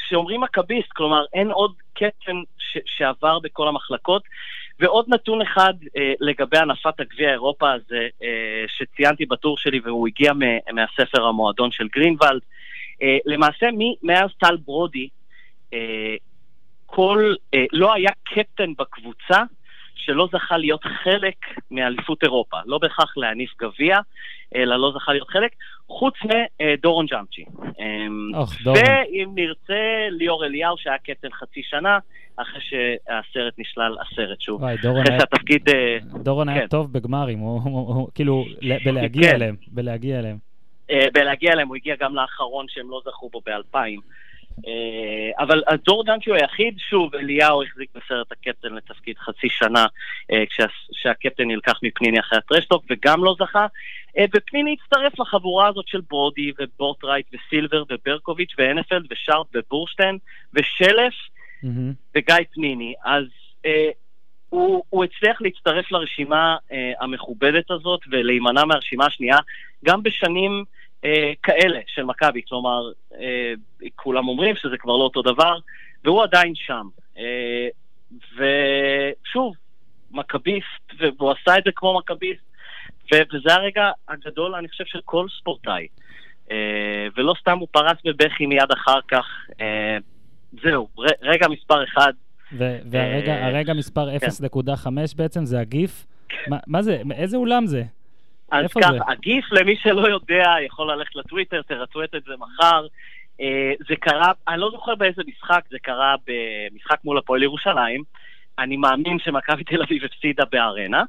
B: כשאומרים מכביסט, כלומר אין עוד קפטן שעבר בכל המחלקות. ועוד נתון אחד אה, לגבי הנפת הגביע אירופה הזה, אה, שציינתי בטור שלי והוא הגיע מהספר המועדון של גרינוולד. אה, למעשה, מאז טל ברודי, אה, כל, אה, לא היה קפטן בקבוצה שלא זכה להיות חלק מאליפות אירופה. לא בהכרח להניף גביע, אלא לא זכה להיות חלק, חוץ מדורון ג'אמצ'י. אמ, ואם נרצה, ליאור אליהו, שהיה קטן חצי שנה, אחרי שהסרט נשלל הסרט שוב.
A: וואי, דורון
B: אחרי היה... שהתפקיד... אה,
A: דורון כן. היה טוב בגמרים, הוא, הוא, הוא הוא, הוא כאילו, כן. בלהגיע כן. אליהם, בלהגיע אליהם.
B: אה, בלהגיע אליהם, הוא הגיע גם לאחרון שהם לא זכו בו באלפיים. אבל דור דנקי הוא היחיד, שוב, אליהו החזיק בסרט הקפטן לתפקיד חצי שנה, כשהקפטן נלקח מפניני אחרי ה trash talk, וגם לא זכה. ופניני הצטרף לחבורה הזאת של ברודי ובוטרייט וסילבר וברקוביץ' והנפלד ושארט ובורשטיין ושלף. אמ-המ. וגיא פניני, אז אה, הוא, הוא הצליח להצטרף לרשימה אה, המכובדת הזאת ולהימנע מהרשימה השנייה, גם בשנים אה, כאלה של מכבי, כלומר, אה, כולם אומרים שזה כבר לא אותו דבר, והוא עדיין שם. אה, ושוב, מכביסט, והוא עשה את זה כמו מכביסט, וזה הרגע הגדול, אני חושב, של כל ספורטאי. אה, ולא סתם הוא פרץ בבכי מיד אחר כך. אה, זהו, רגע מספר אחד.
A: והרגע אה, מספר 0.5 כן. בעצם זה הגיף? מה זה? איזה אולם זה?
B: אז ככה, הגיף, למי שלא יודע, יכול ללכת לטוויטר, תרצו את זה מחר. אה, זה קרה, אני לא זוכר באיזה משחק, זה קרה במשחק מול הפועל ירושלים, אני מאמין שמכבי תל אביב הפסידה בארנה,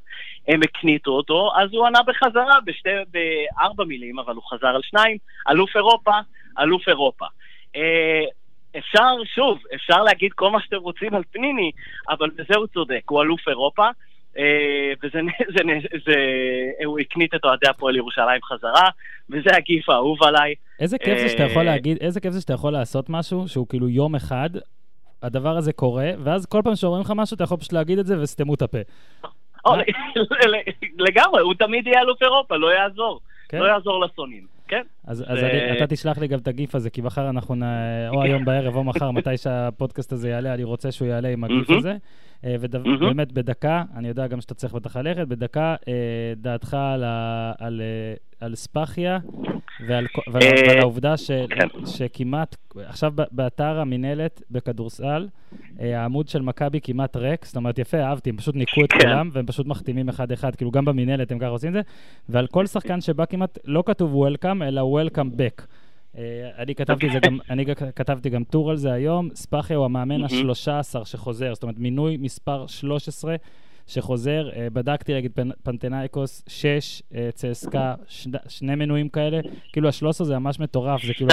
B: הם הקניטו אותו, אז הוא ענה בחזרה בשתי, בארבע מילים, אבל הוא חזר על שניים, אלוף אירופה, אלוף אירופה. אה, אפשר, שוב, אפשר להגיד כל מה שאתם רוצים על פניני, אבל בזה הוא צודק, הוא אלוף אירופה. אה, וזה, זה, זה, זה, הוא הקנית את אוהדי הפועל ירושלים חזרה, וזה הגיף האהוב עליי.
A: איזה כיף זה שאתה יכול להגיד, איזה כיף זה שאתה יכול לעשות משהו שהוא כאילו יום אחד, הדבר הזה קורה, ואז כל פעם שאומרים לך משהו, אתה יכול פשוט להגיד את זה וסתמו את הפה.
B: לגמרי, הוא תמיד יהיה אלוף אירופה, לא יעזור. כן? לא יעזור לשונאים. כן.
A: אז, אתה תשלח לי גם את הגיף הזה, כי מחר אנחנו, נ... או היום בערב או מחר, מתי שהפודקאסט הזה יעלה, אני רוצה שהוא יעלה עם הגיף הזה. אה, ובאמת בדקה, אני יודע גם שאתה צריך בטח ללכת, בדקה, אה, דעתך על, על, אה, על ספאחיה ועל, ועל, ועל העובדה ש, כן. שכמעט, עכשיו באתר המינהלת בכדורסל, העמוד של מכבי כמעט ריק, זאת אומרת, יפה, אהבתי, הם פשוט ניקו את כן. כולם, והם פשוט מחתימים אחד-אחד, כאילו גם במינהלת הם ככה עושים את זה, ועל כל שחקן שבא כמעט, לא כתוב Welcome, אלא Welcome Back. אה, אני כתבתי, זה גם, אני כתבתי גם טור על זה היום, ספאחיה הוא המאמן ה-13 שחוזר, זאת אומרת מינוי מספר 13 שחוזר, אה, בדקתי נגיד פנאתינייקוס, 6, אה, צסקה, שני מינויים כאלה, כאילו ה-13 זה ממש מטורף, זה כאילו...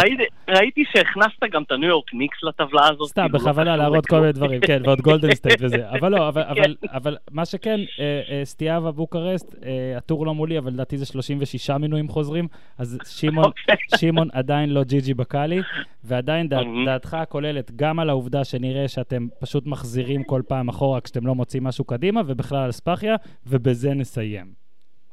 B: ראיתי שהכנסת גם את הניו יורק ניקס לטבלה הזאת.
A: סתם, כאילו, לא בכוונה להראות כל מיני דברים, כן, ועוד גולדן סטייט וזה. אבל לא, אבל מה שכן, סטיאווה בוקרסט, הטור לא מולי, אבל לדעתי זה 36 מנויים חוזרים, אז שמעון אוקיי. עדיין לא ג'י ג'י בקאלי, ועדיין דעתך הכוללת גם על העובדה שנראה שאתם פשוט מחזירים כל פעם אחורה כשאתם לא מוצאים משהו קדימה, בכלל על ספאחיה, ובזה נסיים.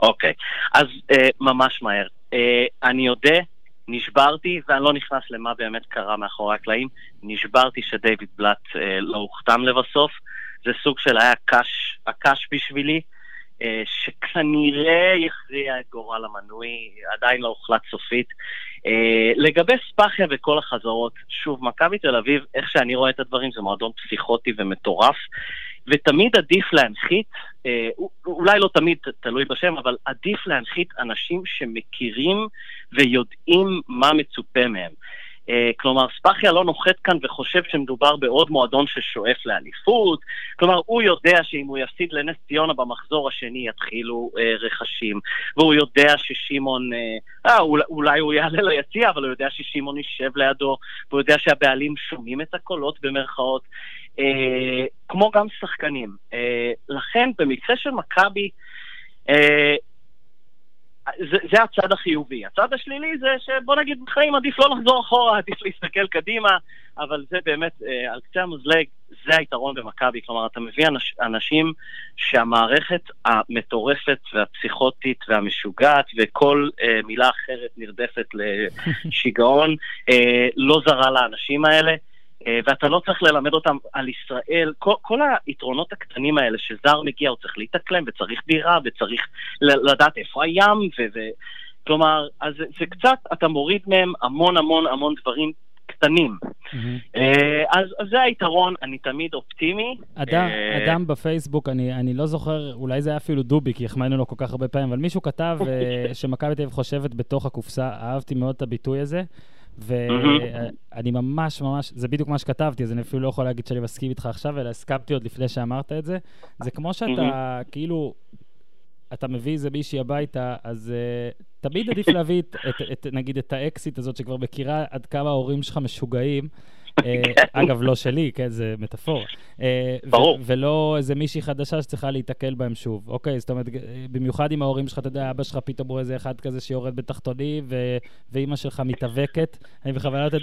B: אוקיי, okay. אז uh, ממש מהר. Uh, אני יודע, נשברתי, ואני לא נכנס למה באמת קרה מאחורי הקלעים, נשברתי שדייוויד בלאט uh, לא הוחתם לבסוף. זה סוג של היה קש, הקש בשבילי, שכנראה יכריע את גורל המנוי, עדיין לא הוחלט סופית. Uh, לגבי ספאחיה וכל החזרות, שוב, מכבי תל אביב, איך שאני רואה את הדברים, זה מועדון פסיכוטי ומטורף. ותמיד עדיף להנחית, אה, אולי לא תמיד תלוי בשם, אבל עדיף להנחית אנשים שמכירים ויודעים מה מצופה מהם. אה, כלומר, ספאחיה לא נוחת כאן וחושב שמדובר בעוד מועדון ששואף לאליפות. כלומר, הוא יודע שאם הוא יפסיד לנס ציונה במחזור השני יתחילו אה, רכשים. והוא יודע ששמעון, אה, אה אולי, אולי הוא יעלה ליציע, אבל הוא יודע ששמעון יישב לידו, והוא יודע שהבעלים שומעים את הקולות במרכאות. אה, כמו גם שחקנים. אה, לכן במקרה של מכבי, אה, זה, זה הצד החיובי. הצד השלילי זה שבוא נגיד בחיים עדיף לא לחזור אחורה, עדיף להסתכל קדימה, אבל זה באמת, על קצה המזלג, זה היתרון במכבי. כלומר, אתה מביא אנש, אנשים שהמערכת המטורפת והפסיכוטית והמשוגעת וכל אה, מילה אחרת נרדפת לשיגעון, אה, לא זרה לאנשים האלה. אה, ואתה לא צריך ללמד אותם על ישראל, כל, כל היתרונות הקטנים האלה שזר מגיע, הוא צריך להתאקלם וצריך דירה וצריך לדעת איפה הים, ו, ו, כלומר, אז זה, זה קצת, אתה מוריד מהם המון המון המון דברים קטנים. Mm-hmm. אז, אז זה היתרון, אני תמיד אופטימי.
A: אדם, אה, אדם בפייסבוק, אני, אני לא זוכר, אולי זה היה אפילו דובי, כי החמאנו לו כל כך הרבה פעמים, אבל מישהו כתב שמכבי תל אביב חושבת בתוך הקופסה, אהבתי מאוד את הביטוי הזה. ואני ממש ממש, זה בדיוק מה שכתבתי, אז אני אפילו לא יכול להגיד שאני מסכים איתך עכשיו, אלא הסכמתי עוד לפני שאמרת את זה. זה כמו שאתה, כאילו, אתה מביא איזה מישהי הביתה, אז uh, תמיד עדיף להביא, את, את, את, נגיד, את האקסיט הזאת שכבר מכירה עד כמה ההורים שלך משוגעים, אגב, לא שלי, כן, זה מטאפורה.
B: אה, ברור.
A: ולא איזה מישהי חדשה שצריכה להיתקל בהם שוב. אוקיי, זאת אומרת, במיוחד עם ההורים שלך, אתה יודע, אבא שלך פתאום רואה איזה אחד כזה שיורד בתחתונים, ואימא שלך מתאבקת. אני בכוונה נותן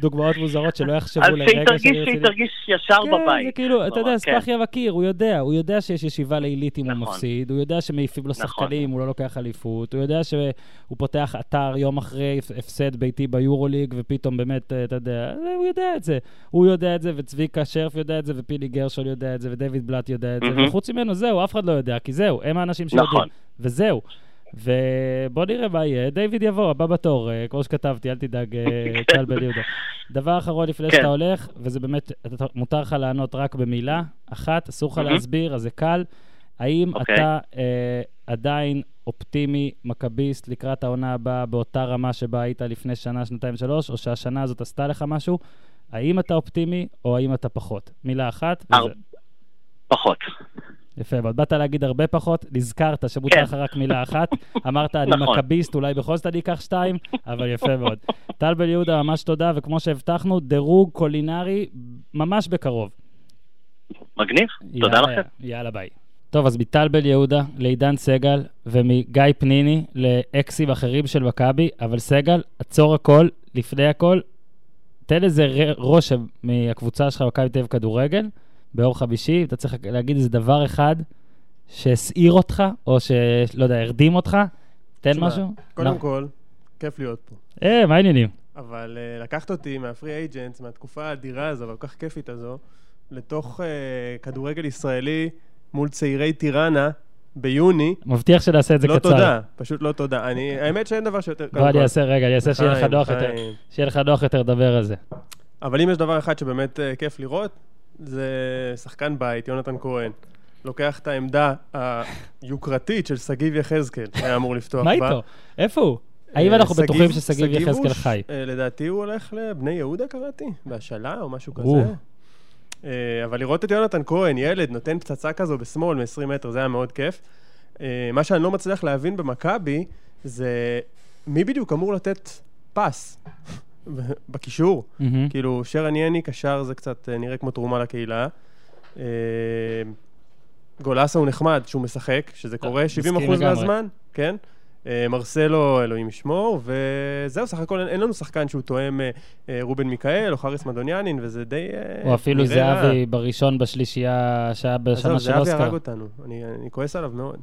A: דוגמאות מוזרות שלא יחשבו
B: לרגע אז שהיא תרגיש ישר בבית. כן,
A: זה כאילו, אתה יודע, כן. ספחיה מכיר, הוא יודע, הוא יודע שיש ישיבה לילית אם הוא נכון. מפסיד, הוא יודע שמעיפים לו נכון. שחקנים, הוא לא לוקח אליפות, הוא יודע שהוא פותח אתר יום אחרי הפסד ביתי ביורוליג, ופתאום באמת, אתה יודע, הוא הוא יודע את זה. הוא יודע את זה, וצביקה שרף יודע את זה, ופילי גרשול יודע את זה, ודייוויד בלאט יודע את זה, mm-hmm. וחוץ ממנו, זהו, אף אחד לא יודע, כי זהו, הם האנשים שיודעים. נכון. וזהו. ובוא נראה מה יהיה. דיוויד יבוא, הבא בתור, אה, כמו שכתבתי, אל תדאג, אה, צ'אל בן יהודה. דבר אחרון לפני כן. שאתה הולך, וזה באמת, מותר לך לענות רק במילה אחת, אסור לך להסביר, אז זה קל. האם okay. אוקיי. אתה אה, עדיין אופטימי, מכביסט, לקראת העונה הבאה באותה רמה שבה היית לפני שנה, שנתיים, שלוש, או שהשנה הזאת עשתה לך משהו? האם אתה אופטימי, או האם אתה פחות? מילה אחת, וזה...
B: פחות.
A: יפה מאוד. באת להגיד הרבה פחות, נזכרת שמותר לך כן. רק מילה אחת, אמרת, אני נכון. מכביסט, אולי בכל זאת אני אקח שתיים, אבל יפה מאוד. טל בן יהודה, ממש תודה, וכמו שהבטחנו, דירוג קולינרי ממש בקרוב.
B: מגניב, תודה לכם.
A: יאללה, ביי. טוב, אז מטל בן יהודה לעידן סגל, ומגיא פניני לאקסים אחרים של מכבי, אבל סגל, עצור הכל, לפני הכל, תן איזה רושם מהקבוצה שלך, מכבי תל אביב כדורגל, ביום חמישי, אתה צריך להגיד איזה דבר אחד שהסעיר אותך, או שלא יודע, הרדים אותך, תן שמה, משהו.
C: קודם לא. כל, כיף להיות פה.
A: אה, מה העניינים?
C: אבל uh, לקחת אותי מהפרי אייג'נטס, מהתקופה האדירה הזו, והכל כך כיפית הזו, לתוך uh, כדורגל ישראלי מול צעירי טיראנה, ביוני.
A: מבטיח שנעשה את זה
C: לא
A: קצר.
C: לא תודה, פשוט לא תודה. אני, האמת שאין דבר שיותר...
A: בוא, אני אעשה, רגע, אני אעשה שיהיה לך נוח יותר, שיהיה לך נוח יותר לדבר על זה.
C: אבל אם יש דבר אחד שבאמת uh, כיף לראות, זה שחקן בית, יונתן כהן. לוקח את העמדה היוקרתית של שגיב יחזקאל, היה אמור לפתוח
A: בה. מה איתו? איפה הוא? האם אנחנו בטוחים ששגיב יחזקאל חי?
C: אה, לדעתי הוא הולך לבני יהודה, קראתי, בהשאלה או משהו כזה. אה, אבל לראות את יונתן כהן, ילד, נותן פצצה כזו בשמאל מ-20 מטר, זה היה מאוד כיף. אה, מה שאני לא מצליח להבין במכבי, זה מי בדיוק אמור לתת פס. בקישור. Mm-hmm. כאילו, שרן יני, קשר זה קצת אה, נראה כמו תרומה לקהילה. גולסה הוא נחמד שהוא משחק, שזה קורה 70% מהזמן, כן? אה, מרסלו, אלוהים ישמור, וזהו, סך הכל אין לנו שחקן שהוא תואם רובן מיכאל או חריס מדוניאנין, וזה די
A: או אפילו זהבי בראשון בשלישייה שהיה בשנה של אוסקר.
C: זהבי הרג אותנו, אני, אני כועס עליו מאוד.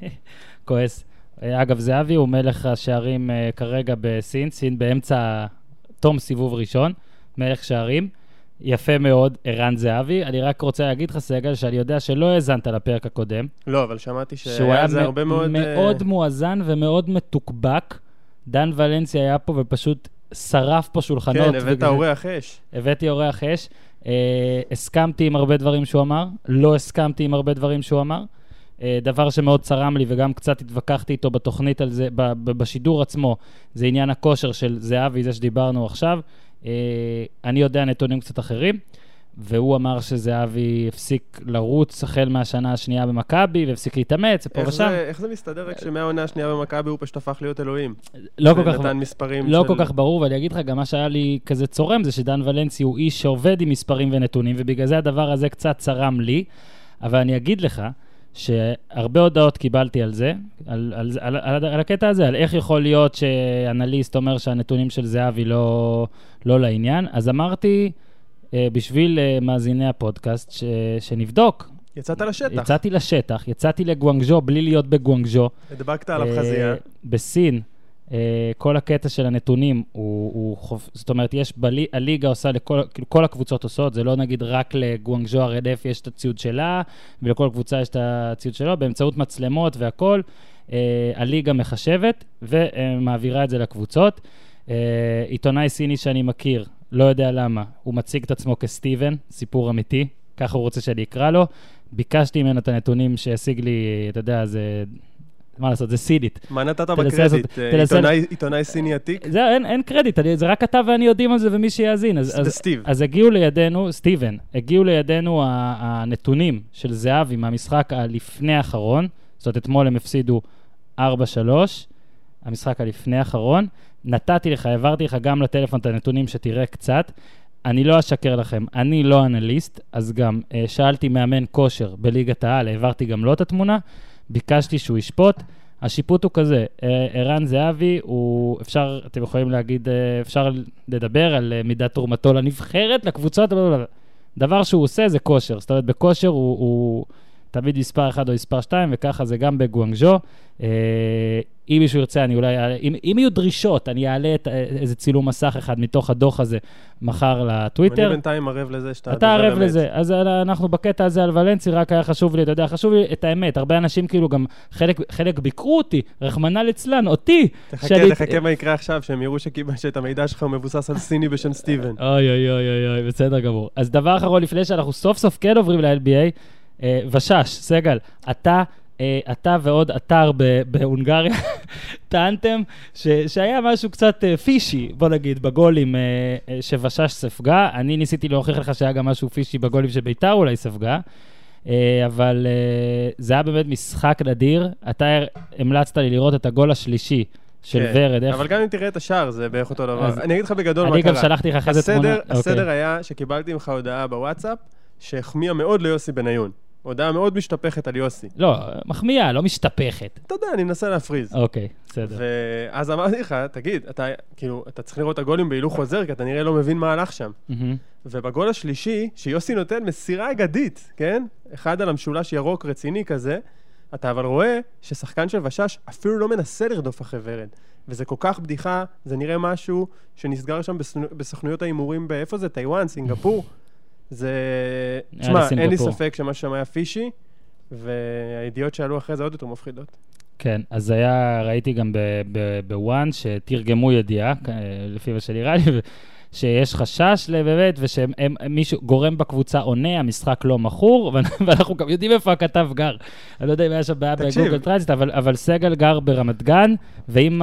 A: כועס. אגב, זהבי הוא מלך השערים כרגע בסין, סין באמצע תום סיבוב ראשון, מלך שערים. יפה מאוד, ערן זהבי. אני רק רוצה להגיד לך, סגל, שאני יודע שלא האזנת לפרק הקודם.
C: לא, אבל שמעתי שהיה זה הרבה מאוד...
A: שהוא היה מאוד uh... מואזן ומאוד מתוקבק. דן ולנסי היה פה ופשוט שרף פה שולחנות.
C: כן, הבאת אורח אש.
A: הבאתי אורח אש. Uh, הסכמתי עם הרבה דברים שהוא אמר, לא הסכמתי עם הרבה דברים שהוא אמר. אה, דבר שמאוד צרם לי, וגם קצת התווכחתי איתו בתוכנית על זה, בשידור עצמו, זה עניין הכושר של זהבי, זה שדיברנו עכשיו. אה, אני יודע נתונים קצת אחרים, והוא אמר שזהבי הפסיק לרוץ החל מהשנה השנייה במכבי, והפסיק להתאמץ, פה ושם.
C: איך זה מסתדר רק שמהעונה השנייה במכבי הוא פשוט הפך להיות אלוהים?
A: לא כל כך...
C: נתן מספרים
A: לא של... כל כך ברור, ואני אגיד לך, גם מה שהיה לי כזה צורם זה שדן ולנסי הוא איש שעובד עם מספרים ונתונים, ובגלל זה הדבר הזה קצת צרם לי. אבל אני אגיד לך, שהרבה הודעות קיבלתי על זה, על, על, על, על, על הקטע הזה, על איך יכול להיות שאנליסט אומר שהנתונים של זהבי לא, לא לעניין. אז אמרתי, אה, בשביל אה, מאזיני הפודקאסט, ש, שנבדוק.
C: יצאת לשטח.
A: יצאתי לשטח, יצאתי לגואנגז'ו בלי להיות בגואנגז'ו.
C: הדבקת עליו חזייה.
A: בסין. אה, כל הקטע של הנתונים הוא, הוא חופ... זאת אומרת, יש, בלי, הליגה עושה לכל, כאילו כל הקבוצות עושות, זה לא נגיד רק לגואנגז'ו הרדף יש את הציוד שלה, ולכל קבוצה יש את הציוד שלו, באמצעות מצלמות והכול, אה, הליגה מחשבת ומעבירה את זה לקבוצות. אה, עיתונאי סיני שאני מכיר, לא יודע למה, הוא מציג את עצמו כסטיבן, סיפור אמיתי, ככה הוא רוצה שאני אקרא לו. ביקשתי ממנו את הנתונים שהשיג לי, אתה יודע, זה מה לעשות, זה סינית.
C: מה נתת בקרדיט? אה, עיתונאי סיני עתיק?
A: זהו, אין קרדיט, זה רק אתה ואני יודעים על זה ומי שיאזין.
C: זה סטיב.
A: אז הגיעו לידינו, סטיבן, הגיעו לידינו הנתונים של זהבי מהמשחק הלפני האחרון, זאת אומרת, אתמול הם הפסידו 4-3, המשחק הלפני האחרון. נתתי לך, העברתי לך גם לטלפון את הנתונים שתראה קצת. אני לא אשקר לכם, אני לא אנליסט, אז גם uh, שאלתי מאמן כושר בליגת העל, העברתי גם לו את התמונה. ביקשתי שהוא ישפוט. השיפוט הוא כזה, אה, ערן זהבי הוא, אפשר, אתם יכולים להגיד, אה, אפשר לדבר על אה, מידת תרומתו לנבחרת, לקבוצות, דבר שהוא עושה זה כושר. זאת אומרת, בכושר הוא, הוא תמיד מספר 1 או מספר 2, וככה זה גם בגואנגז'ו. אם מישהו ירצה, אני אולי, אם, אם יהיו דרישות, אני אעלה את, איזה צילום מסך אחד מתוך הדוח הזה מחר לטוויטר.
C: אני בינתיים ערב לזה שאתה...
A: אתה ערב לזה. אז אנחנו בקטע הזה על ולנסי, רק היה חשוב לי, אתה יודע, חשוב לי את האמת. הרבה אנשים כאילו גם, חלק, חלק ביקרו אותי, רחמנא ליצלן, אותי.
C: תחכה, שאני... תחכה מה יקרה עכשיו, שהם יראו שאת המידע שלך הוא מבוסס על סיני בשם סטיבן.
A: אוי אוי אוי אוי אוי, בסדר גמור. אז דבר אחרון, לפני שאנחנו סוף סוף כן עוברים ל-LBA, אה, ושש, סגל, אתה אה, אתה ועוד אתר בהונגריה טענתם שהיה משהו קצת אה, פישי, בוא נגיד, בגולים שוושש ספגה. אני ניסיתי להוכיח לך שהיה גם משהו פישי בגולים שביתר אולי ספגה. אה, אבל אה, זה היה באמת משחק נדיר. אתה המלצת לי לראות את הגול השלישי. של כן, ורד.
C: איך... אבל גם אם תראה את השער, זה בערך אותו דבר. אז... אני אגיד לך בגדול מה
A: קרה. אני גם שלחתי לך אחרי זה תמונה.
C: הסדר אוקיי. היה שקיבלתי ממך הודעה בוואטסאפ, שהחמיאה מאוד ליוסי בניון. הודעה מאוד משתפכת על יוסי.
A: לא, מחמיאה, לא משתפכת.
C: אתה יודע, אני מנסה להפריז.
A: אוקיי, בסדר.
C: ואז אמרתי לך, תגיד, אתה, כאילו, אתה צריך לראות את הגולים בהילוך חוזר, כי אתה נראה לא מבין מה הלך שם. ובגול השלישי, שיוסי נותן מסירה אגדית, כן? אחד על המשולש ירוק רציני כזה, אתה אבל רואה ששחקן של ושש אפילו לא מנסה לרדוף אחרי ורד. וזה כל כך בדיחה, זה נראה משהו שנסגר שם בסוכנויות ההימורים, באיפה זה? טיוואן, סינגפור? זה... תשמע, אין לי ספק שמה שם היה פישי, והידיעות שעלו אחרי זה עוד יותר מפחידות.
A: כן, אז היה, ראיתי גם בוואן שתרגמו ידיעה, לפי מה שנראה לי, שיש חשש באמת, ושמישהו, גורם בקבוצה עונה, המשחק לא מכור, ואנחנו גם יודעים איפה הכתב גר. אני לא יודע אם היה שם בעיה בגוגל טרנסית, אבל, אבל סגל גר ברמת גן, ואם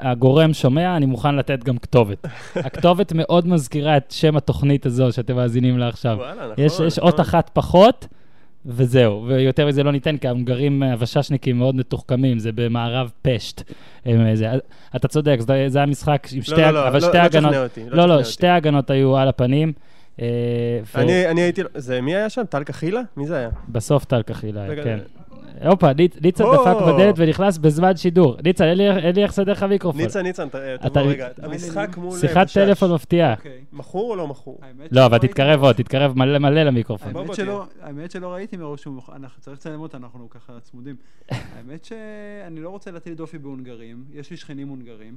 A: הגורם שומע, אני מוכן לתת גם כתובת. הכתובת מאוד מזכירה את שם התוכנית הזו שאתם מאזינים לה עכשיו. וואלה, נכון. יש, יש נכון. אות אחת פחות. וזהו, ויותר מזה לא ניתן, כי ההונגרים הווששניקים מאוד מתוחכמים, זה במערב פשט. זה, אתה צודק, זה, זה היה משחק עם שתי, לא, לא, אבל לא, שתי לא הגנות, אותי, לא, לא, לא, שתי הגנות היו על הפנים.
C: אה, אני, ו... אני הייתי, זה מי היה שם? טל קחילה? מי זה היה?
A: בסוף טל קחילה, כן. הופה, ניצן דפק בדלת ונכנס בזמן שידור. ניצן, אין לי איך לסדר לך מיקרופון.
C: ניצן, ניצן, תבוא רגע. המשחק מול...
A: שיחת טלפון מפתיעה.
C: אוקיי. מכור או לא מכור?
A: לא, אבל תתקרב עוד, תתקרב מלא למיקרופון.
D: האמת שלא ראיתי מראש שהוא מוכן, צריך לצלם אותה, אנחנו ככה צמודים. האמת שאני לא רוצה להטיל דופי בהונגרים, יש לי שכנים הונגרים.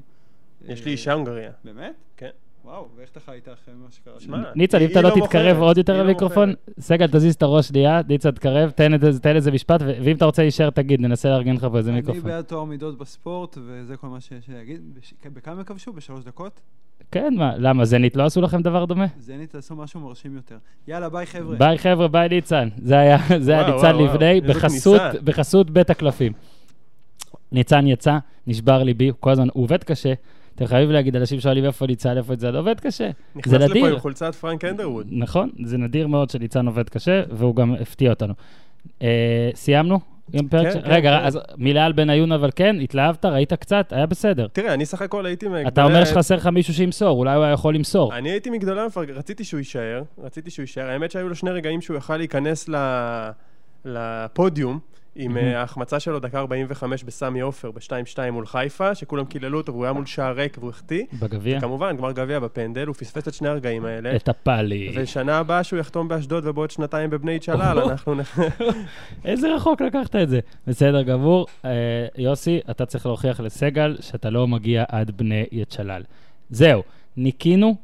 C: יש לי אישה הונגריה.
D: באמת?
C: כן.
D: וואו, ואיך אתה חי איתה אחרי מה שקרה שם?
A: ניצן, אם אתה לא, לא תתקרב עוד יותר לא למיקרופון, סגל, תזיז את הראש שנייה, ניצן, תקרב, תן איזה משפט, ואם אתה רוצה להישאר, תגיד, ננסה לארגן לך פה איזה מיקרופון.
D: אני בעד תואר מידות בספורט, וזה כל מה שיש לי להגיד. בכמה כבשו? בשלוש דקות?
A: כן, מה, למה, זנית לא עשו לכם דבר דומה?
D: זנית עשו משהו מרשים יותר. יאללה, ביי חבר'ה.
A: ביי חבר'ה, ביי ניצן. זה היה ניצן לבני, בחסות בית הקלפים. ניצן יצא, נשבר ליבי, כל הזמן, הוא עובד קשה. אתם חייבים להגיד, אנשים שואלים איפה ניצן, איפה זה, עובד קשה.
C: נכנס לפה עם חולצת פרנק אנדרווד.
A: נכון, זה נדיר מאוד שניצן עובד קשה, והוא גם הפתיע אותנו. אה, סיימנו? כן, כן, רגע, כן. אז מילה על בניון, אבל כן, התלהבת, ראית קצת, היה בסדר.
C: תראה, אני סך הכל הייתי
A: מגדולי... אתה אומר שחסר לך מישהו שימסור, אולי הוא היה יכול למסור.
C: אני הייתי מגדולי המפרק, רציתי שהוא יישאר, רציתי שהוא יישאר. האמת שהיו לו שני רגעים שהוא יכל להיכנס לפודיום. עם אה, ההחמצה שלו דקה 45 בסמי עופר, ב-2-2 מול חיפה, שכולם קיללו אותו והוא היה מול שער ריק והוא החטיא.
A: בגביע?
C: כמובן, גמר גביע בפנדל, הוא פספס את שני הרגעים האלה.
A: את הפאלי.
C: ושנה הבאה שהוא יחתום באשדוד ובעוד שנתיים בבני צ'לל, אנחנו...
A: איזה רחוק לקחת את זה. בסדר גמור. אה, יוסי, אתה צריך להוכיח לסגל שאתה לא מגיע עד בני יצ'לל. זהו, ניקינו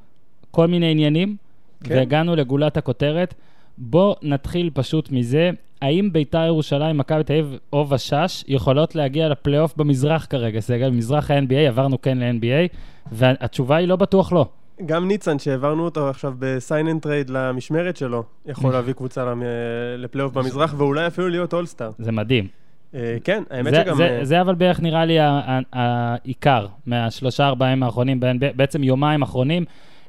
A: כל מיני עניינים, כן. והגענו לגולת הכותרת. בוא נתחיל פשוט מזה, האם ביתר ירושלים, מכבי תל אביב או ושות' יכולות להגיע לפלייאוף במזרח כרגע? סגל, במזרח ה-NBA, עברנו כן ל-NBA, והתשובה היא לא בטוח לא.
C: גם ניצן, שהעברנו אותו עכשיו ב sign and trade למשמרת שלו, יכול להביא קבוצה לפלייאוף במזרח, ואולי אפילו להיות אולסטאר.
A: זה מדהים.
C: אה, כן, האמת שגם...
A: זה אבל בערך נראה לי העיקר מהשלושה ארבעה ימים האחרונים, בעצם יומיים אחרונים.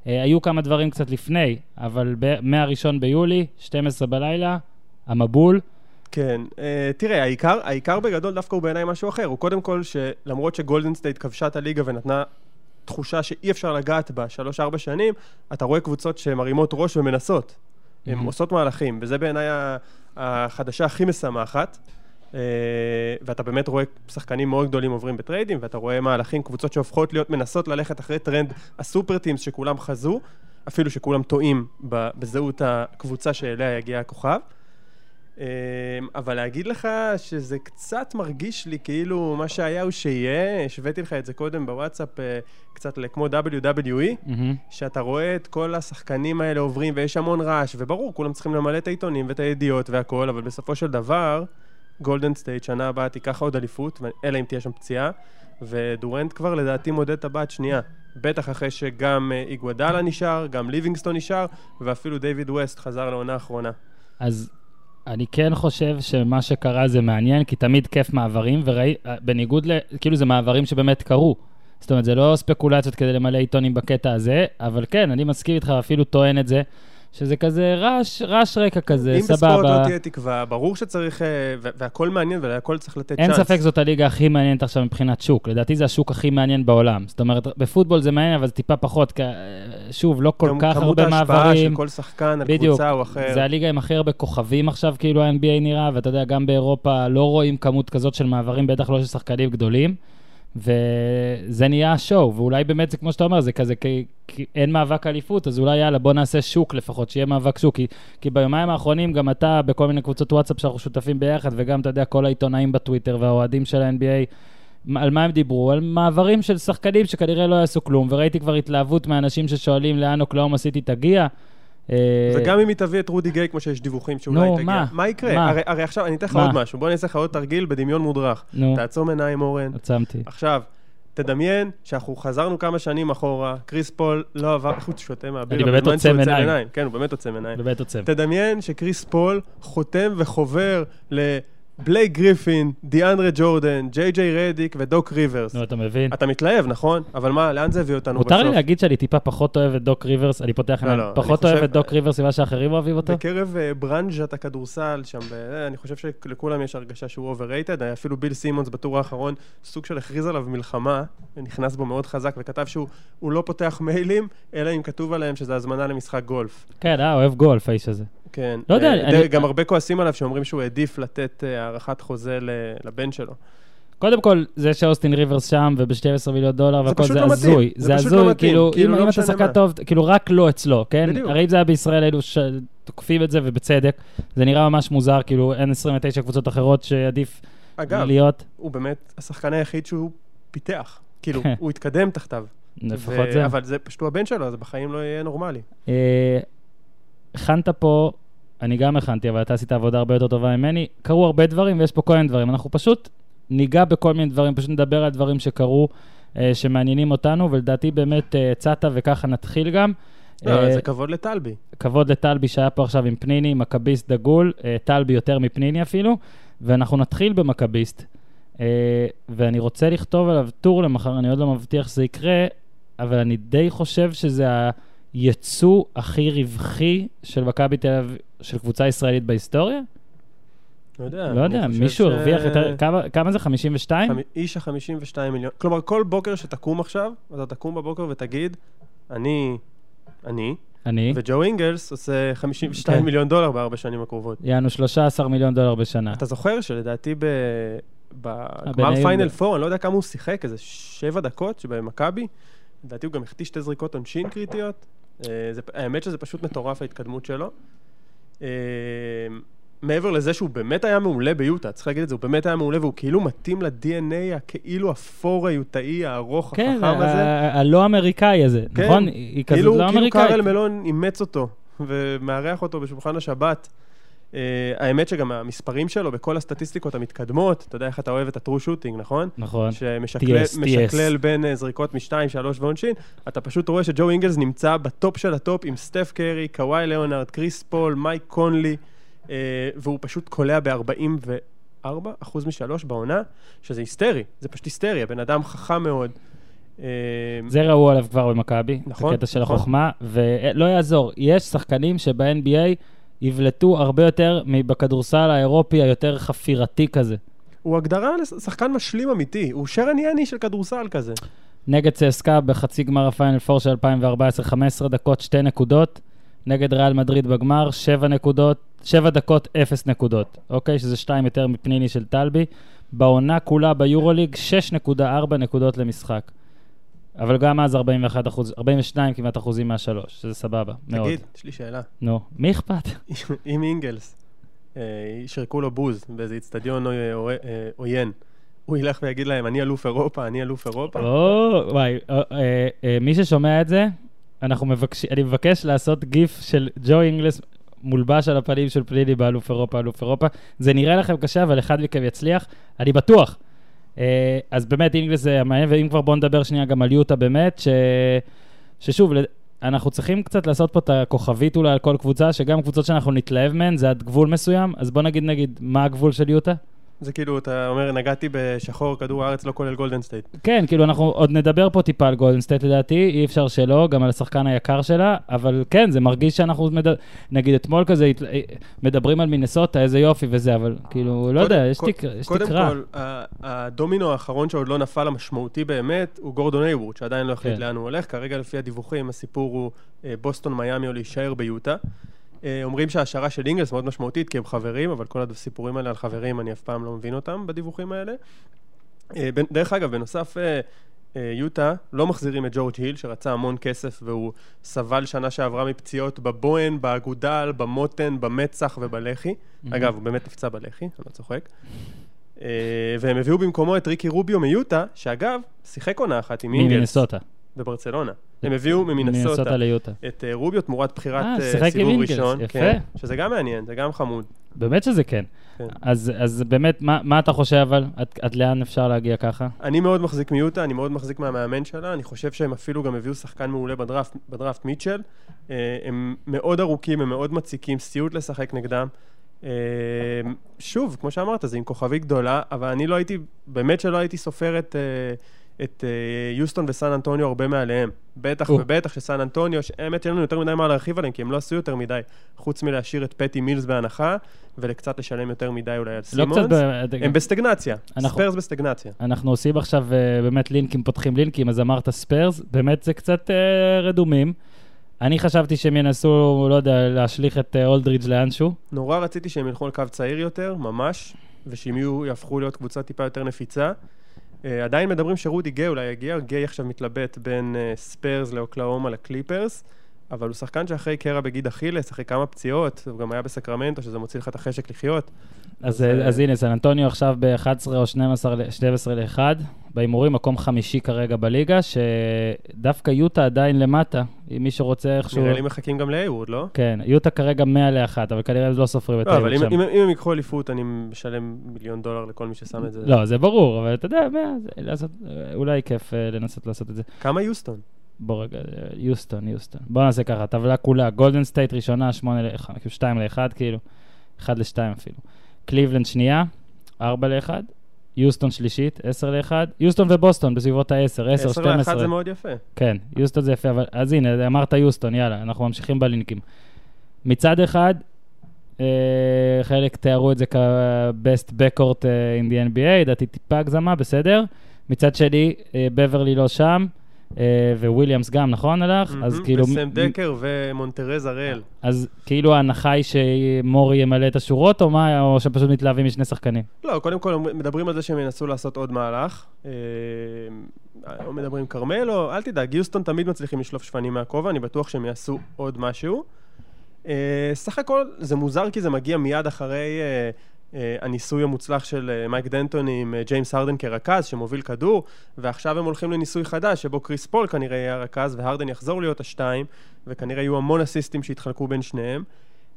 A: אה, היו כמה דברים קצת לפני, אבל מהראשון ביולי, 12 בלילה, המבול.
C: כן, uh, תראה, העיקר, העיקר בגדול דווקא הוא בעיניי משהו אחר. הוא קודם כל שלמרות שגולדן סטייט כבשה את הליגה ונתנה תחושה שאי אפשר לגעת בה שלוש-ארבע שנים, אתה רואה קבוצות שמרימות ראש ומנסות. הן mm-hmm. עושות מהלכים, וזה בעיניי החדשה הכי משמחת. Uh, ואתה באמת רואה שחקנים מאוד גדולים עוברים בטריידים, ואתה רואה מהלכים, קבוצות שהופכות להיות, מנסות ללכת אחרי טרנד ה super teams שכולם חזו, אפילו שכולם טועים בזהות הקבוצה שאליה יגיע הכוכב. אמ, אבל להגיד לך שזה קצת מרגיש לי כאילו מה שהיה הוא שיהיה, השוויתי לך את זה קודם בוואטסאפ אה, קצת כמו WWE, mm-hmm. שאתה רואה את כל השחקנים האלה עוברים ויש המון רעש, וברור, כולם צריכים למלא את העיתונים ואת הידיעות והכל, אבל בסופו של דבר, גולדן סטייט שנה הבאה תיקח עוד אליפות, אלא אם תהיה שם פציעה, ודורנט כבר לדעתי מודד טבעת שנייה. בטח אחרי שגם אה, איגוודאלה נשאר, גם ליבינגסטון נשאר, ואפילו דיוויד ווסט חזר לעונה האחרונה.
A: אז אני כן חושב שמה שקרה זה מעניין, כי תמיד כיף מעברים, וראי, בניגוד ל... כאילו זה מעברים שבאמת קרו. זאת אומרת, זה לא ספקולציות כדי למלא עיתונים בקטע הזה, אבל כן, אני מסכים איתך, אפילו טוען את זה, שזה כזה רעש, רעש רקע כזה,
C: אם
A: סבבה.
C: בספורט לא תהיה תקווה, ברור שצריך, אה, והכל מעניין והכל צריך לתת
A: אין
C: צ'אנס.
A: ספק זאת הליגה הכי מעניינת עכשיו מבחינת שוק. לדעתי זה השוק הכי מעניין בעולם. זאת אומרת, בפוטבול זה מעניין, אבל זה טיפה פחות, כי, שוב, לא כל
C: גם
A: כך
C: כמות
A: הרבה
C: ההשפעה
A: מעברים.
C: של כל שחקן על
A: בדיוק,
C: קבוצה או אחר.
A: זה הליגה עם הכי הרבה כוכבים עכשיו, כאילו ה-NBA נראה, ואתה יודע, גם באירופה לא רואים כמות כזאת של מעברים, בטח לא של שחקנים גדולים. וזה נהיה השואו, ואולי באמת זה כמו שאתה אומר, זה כזה, כי, כי אין מאבק אליפות, אז אולי יאללה, בוא נעשה שוק לפחות, שיהיה מאבק שוק. כי, כי ביומיים האחרונים גם אתה, בכל מיני קבוצות וואטסאפ שאנחנו שותפים ביחד, וגם, אתה יודע, כל העיתונאים בטוויטר והאוהדים של ה-NBA, על מה הם דיברו? על מעברים של שחקנים שכנראה לא יעשו כלום, וראיתי כבר התלהבות מאנשים ששואלים לאן אוקלאומה סיטי תגיע. אה,
C: וגם אם היא תביא את רודי גיי, כמו שיש דיווחים שאולי
A: נו,
C: תגיע.
A: מה?
C: מה יקרה?
A: מה?
C: הרי, הרי עכשיו, אני אתן לך? עוד משהו. בוא אני אעשה לך עוד תרגיל בדמיון מודרך.
A: נו,
C: תעצום עיניים, אורן.
A: עצמתי.
C: עכשיו, תדמיין שאנחנו חזרנו כמה שנים אחורה, קריס פול לא עבר, איך הוא שותה מהביר?
A: אני באמת עוצם עיניים.
C: כן, הוא באמת עוצם עיניים.
A: באמת עוצם.
C: תדמיין שקריס פול חותם וחובר לבלייק גריפין, דיאנדרה ג'ורדן, ג'יי ג'יי רדיק ודוק ריברס.
A: נו, אתה מבין?
C: אתה מתלהב, נכון? אבל מה, לאן זה הביא אותנו בסוף?
A: מותר לי להגיד שאני טיפה פחות אוהב את דוק ריברס, אני פותח
C: לא,
A: עיניים,
C: לא,
A: פחות
C: אני
A: אוהב את דוק ריברס ממה שאחרים אוהבים אותו?
C: בקרב אה, ברנז'ת הכדורסל שם, אה, אני חושב שלכולם יש הרגשה שהוא overrated, היה אפילו ביל סימונס בטור האחרון סוג של הכריז עליו מלחמה, ונכנס בו מאוד חזק, וכתב שהוא הוא לא פותח מיילים, אלא אם כתוב עליהם שזה הזמנה למשחק גולף.
A: כן, אה, אוהב גולף האיש הזה.
C: כן.
A: לא יודע,
C: אה,
A: אני-
C: גם הרבה כועסים עליו שאומרים שהוא העדיף לתת אה, הארכת חוזה ל- לבן שלו.
A: קודם כל, זה שאוסטין ריברס שם וב-12 מיליון דולר והכל זה
C: לא.
A: הזוי.
C: זה
A: זה
C: לא
A: הזוי,
C: מתאים.
A: כאילו,
C: כאילו,
A: אם
C: לא
A: אתה שחקן. טוב, כאילו רק לא אצלו, כן? הרי אם זה היה בישראל, היינו תוקפים את זה ובצדק. זה נראה ממש מוזר, כאילו אין 29 קבוצות אחרות שעדיף
C: אגב,
A: להיות.
C: הוא באמת השחקן היחיד שהוא פיתח. כאילו,
A: כן.
C: הוא התקדם תחתיו.
A: לפחות זה.
C: אבל זה פשוט הבן שלו, אז בחיים לא יהיה נורמלי.
A: אה, הכנת פה, אני גם הכנתי, אבל אתה עשית עבודה הרבה יותר טובה ממני. קרו הרבה דברים ויש פה כל מיני דברים. אנחנו פשוט ניגע בכל מיני דברים, פשוט נדבר על דברים שקרו, אה, שמעניינים אותנו, ולדעתי באמת אה, הצעת וככה נתחיל גם.
C: לא,
A: אה,
C: זה כבוד לטלבי.
A: כבוד לטלבי שהיה פה עכשיו עם פניני, מכביסט דגול, אה, טלבי יותר מפניני אפילו, ואנחנו נתחיל במכביסט. אה, ואני רוצה לכתוב עליו טור למחר, אני עוד לא מבטיח שזה יקרה, אבל אני די חושב שזה היצוא הכי רווחי של מכבי תל אביב, של קבוצה ישראלית בהיסטוריה?
C: לא יודע.
A: לא יודע, מישהו
C: ש-
A: הרוויח יותר, כמה- כמה זה? 52?
C: חמ- איש ה-52 מיליון. כלומר, כל בוקר שתקום עכשיו, אתה תקום בבוקר ותגיד, אני, אני,
A: אני.
C: וג'ו אינגלס עושה 52
A: כן.
C: מיליון דולר בארבע שנים הקרובות.
A: יענו 13 מיליון דולר בשנה.
C: אתה זוכר שלדעתי ב... בגמר פיינל
A: ב-
C: 4, אני לא יודע כמה הוא שיחק, איזה שבע דקות שבמכבי, לדעתי הוא גם החטיא שתי זריקות עונשין קריטיות. אה, זה, האמת שזה פשוט מטורף ההתקדמות שלו. אה, מעבר לזה שהוא באמת היה מעולה ביוטה, צריך להגיד את זה, הוא באמת היה מעולה והוא כאילו מתאים ל-DNA הכאילו אפור היוטאי הארוך,
A: כן,
C: החכם הזה.
A: ה- הלא אמריקאי הזה,
C: כן.
A: נכון? היא כזאת
C: כאילו,
A: לא
C: כאילו
A: אמריקאית.
C: קארל מלון אימץ אותו ומארח אותו בשולחן השבת. Uh, האמת שגם המספרים שלו בכל הסטטיסטיקות המתקדמות, אתה יודע איך אתה אוהב את ה true shooting, נכון?
A: נכון.
C: שמשקלל בין uh, זריקות משתיים, שלוש ועונשין, אתה פשוט רואה שג'ו אינגלס נמצא בטופ של הטופ עם סטף קרי, קוואי ליאונרד, קריס פול, מייק קונלי, uh, והוא פשוט קולע ב-44% משלוש בעונה, שזה היסטרי, זה פשוט היסטרי, הבן אדם חכם מאוד.
A: זה ראו עליו כבר במכבי,
C: נכון,
A: הקטע של
C: נכון.
A: החוכמה, ולא יעזור, יש שחקנים שב-NBA יבלטו הרבה יותר מבכדורסל האירופי היותר חפירתי כזה.
C: הוא הגדרה לשחקן משלים אמיתי, הוא שרן יני של כדורסל כזה.
A: נגד צסקה בחצי גמר הפיינל 4 של 2014, 15 דקות, 2 נקודות. נגד ריאל מדריד בגמר, 7 נקודות, 7 דקות, 0 נקודות. אוקיי? שזה 2 יותר מפניני של טלבי. בעונה כולה ביורוליג, 6.4 נקודות למשחק. אבל גם אז 41 אחוז, 42 כמעט אחוזים מהשלוש, שזה סבבה, מאוד.
C: תגיד, יש לי שאלה.
A: נו, מי אכפת?
C: אם אינגלס אה, ישרקו לו בוז באיזה איצטדיון אה, אה, עוין, הוא ילך ויגיד להם, אני אלוף אירופה, אני אלוף אירופה?
A: או, וואי, מי ששומע את זה, אנחנו מבקשים, אני מבקש לעשות גיף של ג'ו אינגלס מולבש על הפנים של פלילי באלוף אירופה, אלוף אירופה. זה נראה לכם קשה, אבל אחד מכם יצליח, אני בטוח. אה, אז באמת אינגלס זה מעניין, ואם כבר בואו נדבר שנייה גם על יוטה באמת, ש... ששוב, אנחנו צריכים קצת לעשות פה את הכוכבית אולי על כל קבוצה, שגם קבוצות שאנחנו נתלהב מהן, זה עד גבול מסוים, אז בוא נגיד, נגיד, מה הגבול של יוטה?
C: זה כאילו, אתה אומר, נגעתי בשחור, כדור הארץ לא כולל גולדן סטייט.
A: כן, כאילו, אנחנו עוד נדבר פה טיפה על גולדן סטייט לדעתי, אי אפשר שלא, גם על השחקן היקר שלה, אבל כן, זה מרגיש שאנחנו, מד... נגיד אתמול כזה, מדברים על מינסוטה, איזה יופי וזה, אבל כאילו, לא יודע, יש, תק... יש
C: קודם
A: תקרה.
C: קודם כל, הדומינו האחרון שעוד לא נפל המשמעותי באמת, הוא גורדון אייוורד, שעדיין לא החליט
A: כן.
C: לאן הוא הולך. כרגע, לפי הדיווחים, הסיפור הוא אה, בוסטון, מיאמי או להישאר ביוטה. אה, אומרים שההשערה של אינגלס מאוד משמעותית, כי הם חברים, אבל כל הסיפורים האלה על חברים, אני אף פעם לא מבין אותם בדיווחים האלה. אה, דרך אגב, בנוסף, אה, יוטה לא מחזירים את ג'ורג' היל, שרצה המון כסף, והוא סבל שנה שעברה מפציעות בבוהן, באגודל, במותן, במצח ובלחי. אגב, הוא באמת נפצע בלחי, אני לא צוחק. והם הביאו במקומו את ריקי רוביו מיוטה, שאגב, שיחק עונה אחת עם אינגלס
A: ממינסוטה.
C: בברצלונה. הם הביאו ממינסוטה
A: ליוטה.
C: את אה, רוביו תמורת בחירת
A: אה,
C: אה, סיבוב ראשון.
A: יפה.
C: כן, שזה גם מעניין, זה גם חמוד.
A: באמת שזה כן.
C: כן.
A: אז, אז באמת, מה, מה אתה חושב אבל? עד, עד לאן אפשר להגיע ככה?
C: אני מאוד מחזיק מיוטה, אני מאוד מחזיק מהמאמן שלה, אני חושב שהם אפילו גם הביאו שחקן מעולה בדראפט, בדראפט מיטשל. הם מאוד ארוכים, הם מאוד מציקים, סיוט לשחק נגדם. שוב, כמו שאמרת, זה עם כוכבית גדולה, אבל אני לא הייתי, באמת שלא הייתי סופר את, את אה, יוסטון וסן אנטוניו הרבה מעליהם. בטח. ובטח שסן אנטוניו, האמת שאין לנו יותר מדי מה להרחיב עליהם, כי הם לא עשו יותר מדי, חוץ מלהשאיר את פטי מילס בהנחה, ולקצת לשלם יותר מדי אולי על
A: לא
C: סימונס.
A: ב...
C: הם בסטגנציה,
A: אנחנו-
C: ספיירס בסטגנציה.
A: אנחנו עושים עכשיו אה, באמת לינקים, פותחים לינקים, אז אמרת ספיירס, באמת זה קצת אה, רדומים. אני חשבתי שהם ינסו, לא יודע, להשליך את אה, אולדרידג' לאנשהו.
C: נורא רציתי שהם ילכו על קו צעיר יותר, ממש, ושהם יהפכו להיות קבוצה טיפה יותר נפיצה. Uh, עדיין מדברים שרודי גיי אולי יגיע, גיי עכשיו מתלבט בין uh, ספיירס לאוקלאומה לקליפרס, אבל הוא שחקן שאחרי קרע בגיד אכילס, אחרי כמה פציעות, הוא גם היה בסקרמנטו, שזה מוציא לך את החשק לחיות.
A: אז,
C: אז,
A: אז,
C: אה,
A: אז הנה, סן אנטוניו עכשיו ב-11 או 12, ל- 12 ל-1, בהימורים, מקום חמישי כרגע בליגה, שדווקא יוטה עדיין למטה, אם מישהו רוצה איכשהו...
C: נראה לי מחכים גם להייווד, לא?
A: כן, יוטה כרגע 100 ל-1, אבל כנראה לא סופרים את
C: לא, אבל אם. אם, אם הם ייקחו אליפות, אני משלם מיליון דולר לכל מי ששם את זה.
A: לא, זה ברור, אבל אתה יודע, 100, זה לעשות, אולי כיף אה, לנסות לעשות את זה.
C: כמה יוסטון?
A: בוא רגע, אה, יוסטון, יוסטון. בוא נעשה ככה, טבלה כולה, גולדן סטייט ראשונה, 8 ל-1, כאילו 2 ל-1, כאילו, 1 ל-2 אפילו. קליבלנד שנייה, 4 ל-1, יוסטון שלישית, 10 ל-1, יוסטון ובוסטון בסביבות ה-10, 10,
C: 10
A: 12.
C: לאחת זה מאוד יפה.
A: כן, יוסטון זה יפה, אבל אז הנה, אמרת יוסטון, יאללה, אנחנו ממשיכים בלינקים. מצד אחד, אה, חלק תיארו את זה כ- best backcourt אה, in the NBA, לדעתי טיפה הגזמה, בסדר. מצד שני, אה, בברלי לא שם, וויליאמס גם, נכון, הלך? אז. כאילו...
C: וסם דקר ומונטרז הראל.
A: אז כאילו ההנחה היא שמורי ימלא את השורות, או מה, או שפשוט מתלהבים משני שחקנים?
C: לא, קודם כל מדברים על זה שהם ינסו לעשות עוד מהלך. אה, או מדברים כרמלו, אל תדאג, יוסטון תמיד מצליחים לשלוף שפנים מהכובע, אני בטוח שהם יעשו עוד משהו. אה, סך הכל זה מוזר כי זה מגיע מיד אחרי אה, אה, הניסוי המוצלח של אה, מייק דנטוני עם אה, ג'יימס הרדן כרכז שמוביל כדור, ועכשיו הם הולכים לניסוי חדש שבו קריס פול כנראה יהיה הרכז והרדן יחזור להיות השתיים, וכנראה יהיו המון אסיסטים שיתחלקו בין שניהם.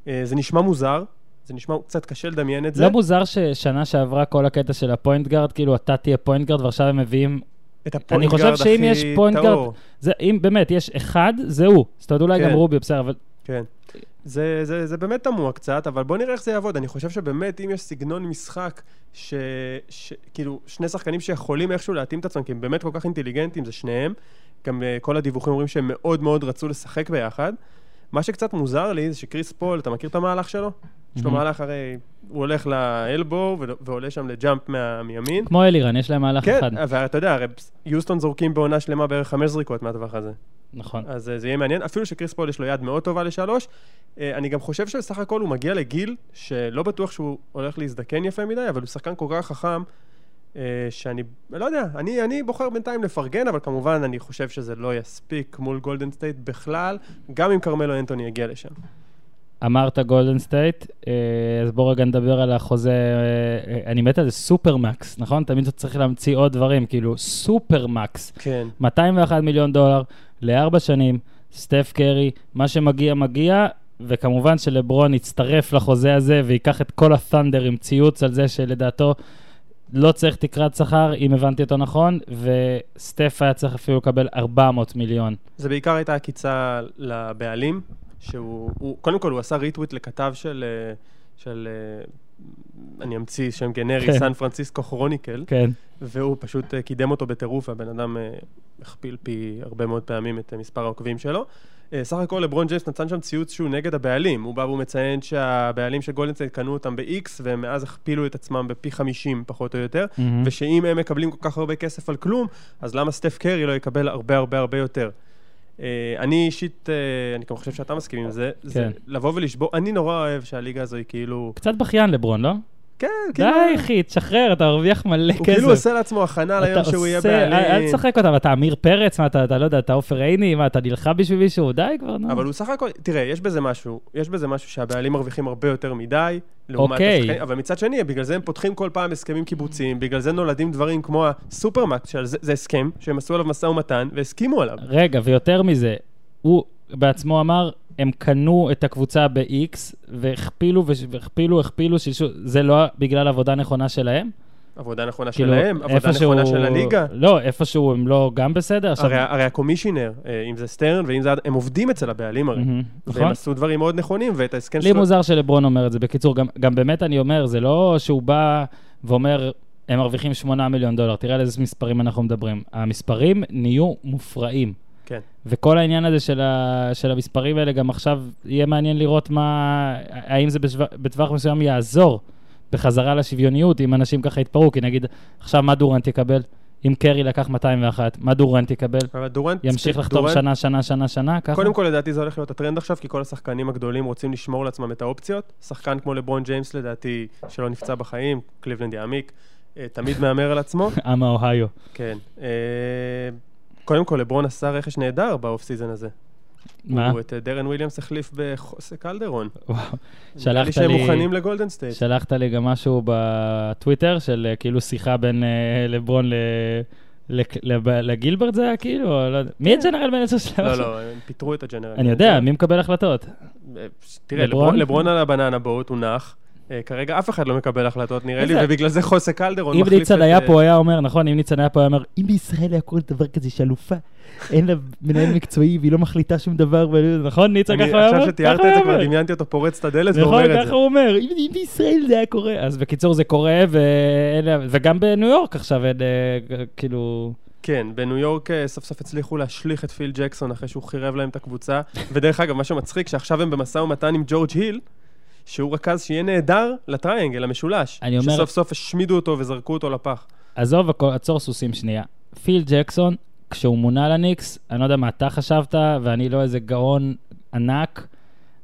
C: אה, זה נשמע מוזר, זה נשמע קצת קשה לדמיין את זה.
A: לא מוזר ששנה שעברה כל הקטע של הפוינט גארד, כאילו אתה תהיה פוינט גארד ועכשיו הם מביאים...
C: את
A: אני
C: הפוינט
A: חושב
C: גארד
A: שאם יש פוינט גארד, אם באמת יש אחד, זה הוא. זאת אומרת, אולי
C: כן.
A: גם רובי, בסדר, אבל
C: כן. זה, זה, זה באמת תמוה קצת, אבל בוא נראה איך זה יעבוד. אני חושב שבאמת, אם יש סגנון משחק, ש, ש, כאילו, שני שחקנים שיכולים איכשהו להתאים את עצמם, כי הם באמת כל כך אינטליגנטים, זה שניהם. גם אה, כל הדיווחים אומרים שהם מאוד מאוד רצו לשחק ביחד. מה שקצת מוזר לי זה שקריס פול, אתה מכיר את המהלך שלו? יש לו
A: אמממ.
C: מהלך הרי, הוא הולך לאלבו ועולה שם לג'אמפ מה- מימין.
A: כמו אלירן, יש להם מהלך
C: כן,
A: אחד.
C: ואתה יודע, הרי יוסטון זורקים בעונה שלמה בערך חמש זריקות מהטווח הזה.
A: נכון.
C: אז אה, זה יהיה מעניין, אפילו שקריס פול יש לו יד מאוד טובה לשלוש. אה, אני גם חושב שבסך הכל הוא מגיע לגיל שלא בטוח שהוא הולך להזדקן יפה מדי, אבל הוא שחקן כל כך חכם, אה, שאני, לא יודע, אני, אני בוחר בינתיים לפרגן, אבל כמובן אני חושב שזה לא יספיק מול גולדן סטייט בכלל, גם אם כרמלו אנטוני יגיע לשם.
A: אמרת גולדן סטייט, אז בוא רגע נדבר על החוזה, אני מת על זה super max, נכון? תמיד אתה צריך להמציא עוד דברים, כאילו super max.
C: כן.
A: 201 מיליון דולר לארבע שנים, סטף קרי, מה שמגיע מגיע, וכמובן שלברון יצטרף לחוזה הזה וייקח את כל ה thunder עם ציוץ על זה שלדעתו לא צריך תקרת שכר, אם הבנתי אותו נכון, וסטף היה צריך אפילו לקבל 400 מיליון.
C: זה בעיקר הייתה עקיצה לבעלים, שהוא, הוא, קודם כל הוא עשה retweet לכתב של, אה, של אה, אני אמציא שם גנרי,
A: כן.
C: San Francisco Chronicle,
A: כן.
C: והוא פשוט אה, קידם אותו בטירוף, והבן אדם אה, הכפיל פי הרבה מאוד פעמים את אה, מספר העוקבים שלו. סך הכל לברון ג'יימס נתן שם ציוץ שהוא נגד הבעלים. הוא בא והוא מציין שהבעלים של גולדן סטייט קנו אותם ב-X, ומאז הכפילו את עצמם בפי 50 פחות או יותר,
A: מהמם.
C: ושאם הם מקבלים כל כך הרבה כסף על כלום, אז למה סטף קרי לא יקבל הרבה הרבה הרבה יותר? אה, אני אישית, אה, אני גם חושב שאתה מסכים עם זה, זה
A: כן.
C: לבוא ולשבור, אני נורא אוהב שהליגה הזו היא כאילו...
A: קצת בכיין לברון, לא?
C: כן, כאילו...
A: די, אחי, תשחרר, אתה מרוויח מלא כסף.
C: הוא כאילו עושה לעצמו הכנה ליום שהוא יהיה בעלים.
A: אל תשחק אותה, אתה עמיר פרץ, מה, אתה אתה לא יודע, אתה עופר עיני, מה, אתה נלחם בשביל מישהו? די כבר, נו.
C: אבל הוא סך הכל, תראה, יש בזה משהו, יש בזה משהו שהבעלים מרוויחים הרבה יותר מדי, לעומת
A: אוקיי.
C: השחקנים, אבל מצד שני, בגלל זה הם פותחים כל פעם הסכמים קיבוציים, בגלל זה נולדים דברים כמו הסופרמקס, שזה זה הסכם שהם עשו עליו משא ומתן והסכימו עליו.
A: רגע, ויותר מזה, הוא בעצמו אמר, הם קנו את הקבוצה ב-X, והכפילו, והכפילו, הכפילו, שילשו, זה לא בגלל עבודה נכונה שלהם?
C: עבודה נכונה
A: כאילו,
C: שלהם, עבודה נכונה של הליגה.
A: לא, איפשהו הם לא גם בסדר? עכשיו-
C: הרי, הרי הקומישיונר, אה, אם זה סטרן ואם זה... הם עובדים אצל הבעלים הרי.
A: מהמם,
C: והם
A: נכון?
C: עשו דברים מאוד נכונים, ואת ההסכם
A: לי מוזר שלברון אומר את זה. בקיצור, גם, גם באמת אני אומר, זה לא שהוא בא ואומר, הם מרוויחים 8 מיליון דולר, תראה על איזה מספרים אנחנו מדברים. המספרים נהיו מופרעים.
C: כן.
A: וכל העניין הזה של, ה, של המספרים האלה, גם עכשיו יהיה מעניין לראות מה, האם זה בשו, בטווח מסוים יעזור בחזרה לשוויוניות, אם אנשים ככה יתפרעו, כי נגיד, עכשיו מה דורנט יקבל? אם קרי לקח 201, מה דורנט יקבל?
C: אבל דורנט...
A: ימשיך לחתום
C: דורנט-
A: שנה, שנה, שנה, שנה, ככה?
C: קודם כל, לדעתי זה הולך להיות הטרנד עכשיו, כי כל השחקנים הגדולים רוצים לשמור לעצמם את האופציות. שחקן כמו לברון ג'יימס, לדעתי, שלא נפצע בחיים, קליבלנד יעמיק, אה, תמיד מהמר על עצמו.
A: עם האוהיו.
C: כן. קודם כל, לברון עשה רכש נהדר ב off season הזה.
A: מה?
C: הוא את אה, דרן וויליאמס החליף בחוסה קלדרון.
A: וואו.
C: נראה לי
A: שלחת
C: שהם
A: לי-
C: מוכנים לגולדן סטייט.
A: שלחת לי גם משהו בטוויטר, של אה, כאילו שיחה בין אה, לברון ל... לגילברד זה היה כאילו? לא יודע. מי ה general manager שלהם?
C: לא? לא, הם פיטרו את ה general.
A: אני יודע, מי מקבל החלטות?
C: אה, תראה,
A: לברון
C: על ה banana boat, הוא נח. אה, כרגע אף אחד לא מקבל החלטות, נראה לי, ובגלל זה חוסה קלדרון
A: אם
C: מחליף את...
A: ניצן היה
C: אה,
A: פה, היה אומר, נכון, אם ניצן היה פה, היה אומר, אם בישראל היה קורה דבר כזה שאלופה, אין לה מנהל מקצועי והיא לא מחליטה שום דבר, נכון, ניצן ככה היה אומר?
C: עכשיו שתיארת את זה, כבר. דמיינתי אותו פורץ את הדלת
A: נכון,
C: ואומר את זה.
A: ככה הוא אומר, אם אם בישראל זה היה קורה. אז בקיצור, זה קורה, וגם בניו יורק עכשיו, אה, כאילו...
C: כן, בניו יורק סוף סוף הצליחו להשליך את פיל ג'קסון אחרי שהוא חירב להם את הקבוצה. ודרך אגב, מה שמצחיק, שעכשיו הם במשא ומתן עם ג'ורג' היל, שהוא רכז שיהיה נהדר לטריינגל, למשולש.
A: אני אומר-
C: שסוף סוף השמידו אותו וזרקו אותו לפח.
A: עזוב, עצור סוסים שנייה. פיל ג'קסון, כשהוא מונה לניקס, אני לא יודע מה אתה חשבת, ואני לא איזה גאון ענק,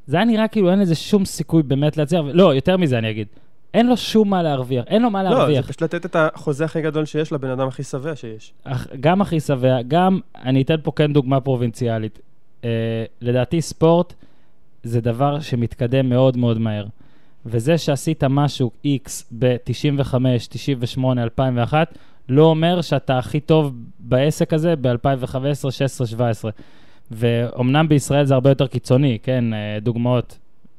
A: זה היה נראה כאילו אין לזה שום סיכוי באמת להצליח, לא, יותר מזה אני אגיד. אין לו שום מה להרוויח, אין לו מה
C: לא, זה
A: להרוויח.
C: פשוט לתת את החוזה הכי גדול שיש לבן אדם הכי שבע שיש.
A: אך- גם הכי שבע, גם, אני אתן פה כן דוגמה פרובינציאלית. אה, לדעתי ספורט זה דבר שמתקדם מאוד מאוד מהר. וזה שעשית משהו X ב-95, 98, 2001, לא אומר שאתה הכי טוב בעסק הזה ב-2015, 16, 17. ואומנם בישראל זה הרבה יותר קיצוני, כן, אה, דוגמאות,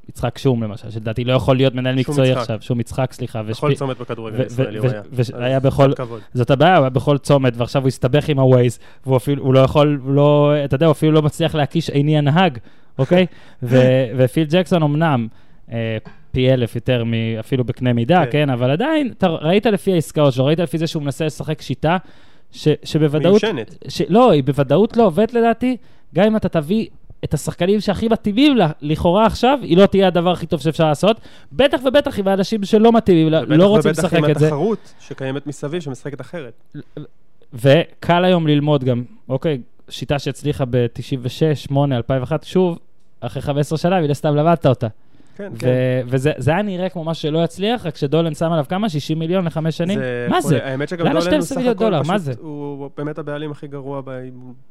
A: יצחק שום למשל, שלדעתי לא יכול להיות מנהל מקצועי
C: יצחק.
A: עכשיו, שום יצחק, סליחה.
C: בכל
A: ושפי-
C: צומת בכדורגל הישראלי הוא היה.
A: והיה
C: אז
A: בכל-
C: כל כבוד.
A: זאת הבעיה, הוא היה בכל צומת, ועכשיו הוא הסתבך עם ה-Waze, והוא אפילו, הוא לא יכול, לא, אתה יודע, הוא אפילו לא מצליח להקיש איני הנהג, אוקיי? ו- ופיל ג'קסון אמנם אה, פי אלף יותר אפילו בקנה מידה,
C: כן.
A: כן, אבל עדיין, אתה ראית לפי העסקאות שלו, ראית לפי זה שהוא מנסה לשחק שיטה, ש- שבוודאות,
C: מיושנת.
A: ש- לא, היא בוודאות לא עובדת לדעתי, גם אם אתה תביא את השחקנים שהכי מתאימים לה, לכאורה עכשיו, היא לא תהיה הדבר הכי טוב שאפשר לעשות, בטח ובטח עם האנשים שלא מתאימים לה,
C: ובטח
A: לא רוצים
C: ובטח
A: לשחק
C: עם
A: את זה.
C: התחרות שקיימת מסביב, שמשחקת אחרת.
A: וקל היום ללמוד גם, אוקיי, שיטה שהצליחה ב-96, 8, 2001, שוב, אחרי 15 שנה, מן הסתם למדת אותה.
C: כן, כן.
A: וזה זה היה נראה כמו משהו שלא יצליח, רק שדולן שם עליו כמה? 60 מיליון לחמש שנים? מה
C: יכול-
A: זה?
C: האמת שגם דולן הוא
A: 12
C: סך הכל
A: דולר? מה
C: פשוט-
A: זה?
C: הוא באמת הבעלים הכי גרוע, ב-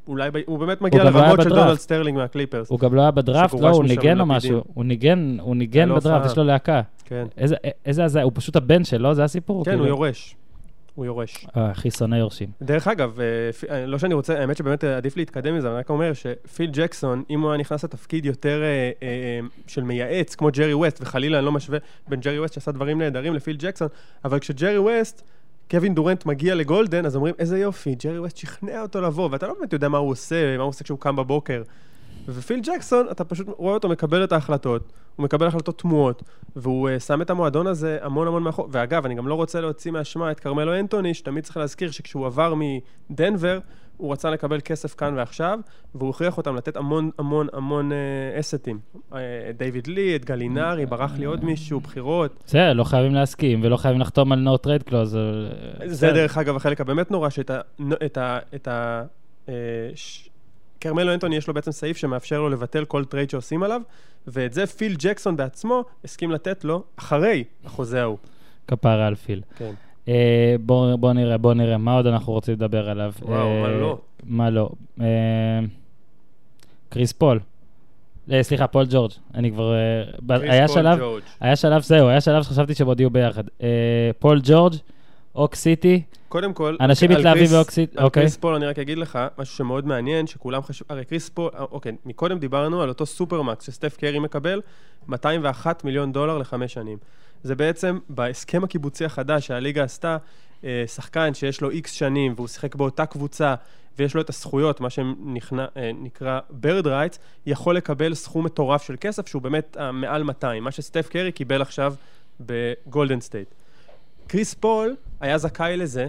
C: אולי, ב- הוא באמת מגיע
A: לא
C: לרמות של. דונלד סטרלינג מהקליפרס.
A: הוא גם לא היה בדראפט, לא, הוא ניגן או. משהו. הוא ניגן, הוא ניגן
C: לא
A: בדראפט. יש לו להקה.
C: כן,
A: איזה- הזיה, הוא פשוט הבן שלו, זה הסיפור?
C: כן,
A: כאילו-
C: הוא יורש. הוא יורש.
A: אה, הכי שונא יורשים.
C: דרך אגב, אה, אה, לא שאני רוצה, האמת שבאמת אה, עדיף להתקדם מזה, אני רק אומר שפיל ג'קסון, אם הוא היה נכנס לתפקיד יותר של מייעץ, כמו ג'רי ווסט, וחלילה אני לא משווה בין ג'רי ווסט שעשה דברים נהדרים לפיל ג'קסון, אבל כשג'רי ווסט, קווין דורנט מגיע לגולדן, אז אומרים, איזה יופי, ג'רי ווסט שכנע אותו לבוא, ואתה לא באמת יודע מה הוא עושה, מה הוא עושה כשהוא קם בבוקר. ופיל ג'קסון, אתה פשוט רואה אותו מקבל את ההחלטות, הוא מקבל החלטות תמוהות, והוא אה, שם את המועדון הזה המון המון מאחור. ואגב, אני גם לא רוצה להוציא מהשמאע את כרמלו אנטוני, שתמיד צריך להזכיר שכשהוא עבר מדנבר, הוא רצה לקבל כסף כאן ועכשיו, והוא הכריח אותם לתת המון המון המון אה, assets. אה, דיוויד לי, את גלינארי, ברח לי עוד מישהו, בחירות.
A: בסדר, לא חייבים להסכים, ולא חייבים לחתום על no trade clause.
C: זה דרך אגב החלק הבאמת נורא, שאת ה... את ה, את ה אה, ש... כרמלו אנטוני יש לו בעצם סעיף שמאפשר לו לבטל כל trade שעושים עליו, ואת זה פיל ג'קסון בעצמו הסכים לתת לו אחרי החוזה ההוא.
A: כפרה על פיל.
C: כן.
A: אה, בוא, בוא נראה, בוא נראה, מה עוד אנחנו רוצים לדבר עליו?
C: וואו, מה
A: אה,
C: לא?
A: מה לא? אה, קריס פול. אה, סליחה, פול ג'ורג'. אני כבר...
C: קריס
A: היה
C: פול
A: שלב,
C: ג'ורג'.
A: היה שלב, זהו, היה שלב שחשבתי שהם עוד יהיו ביחד. אה, פול ג'ורג', אוק סיטי,
C: קודם כל,
A: אנשים מתלהבים
C: קריס-
A: באוקסיט,
C: על
A: אוקיי.
C: קריס פול אני רק אגיד לך, משהו שמאוד מעניין, שכולם חשוב, הרי קריס פול, אה, אוקיי, מקודם דיברנו על אותו סופרמקס שסטף קרי מקבל, 201 מיליון דולר לחמש שנים. זה בעצם בהסכם הקיבוצי החדש שהליגה עשתה, אה, שחקן שיש לו איקס שנים והוא שיחק באותה קבוצה ויש לו את הזכויות, מה שנקרא Bird rights, יכול לקבל סכום מטורף של כסף שהוא באמת אה, מעל 200, מה שסטף קרי קיבל עכשיו בגולדן סטייט. קריס פול היה זכאי לזה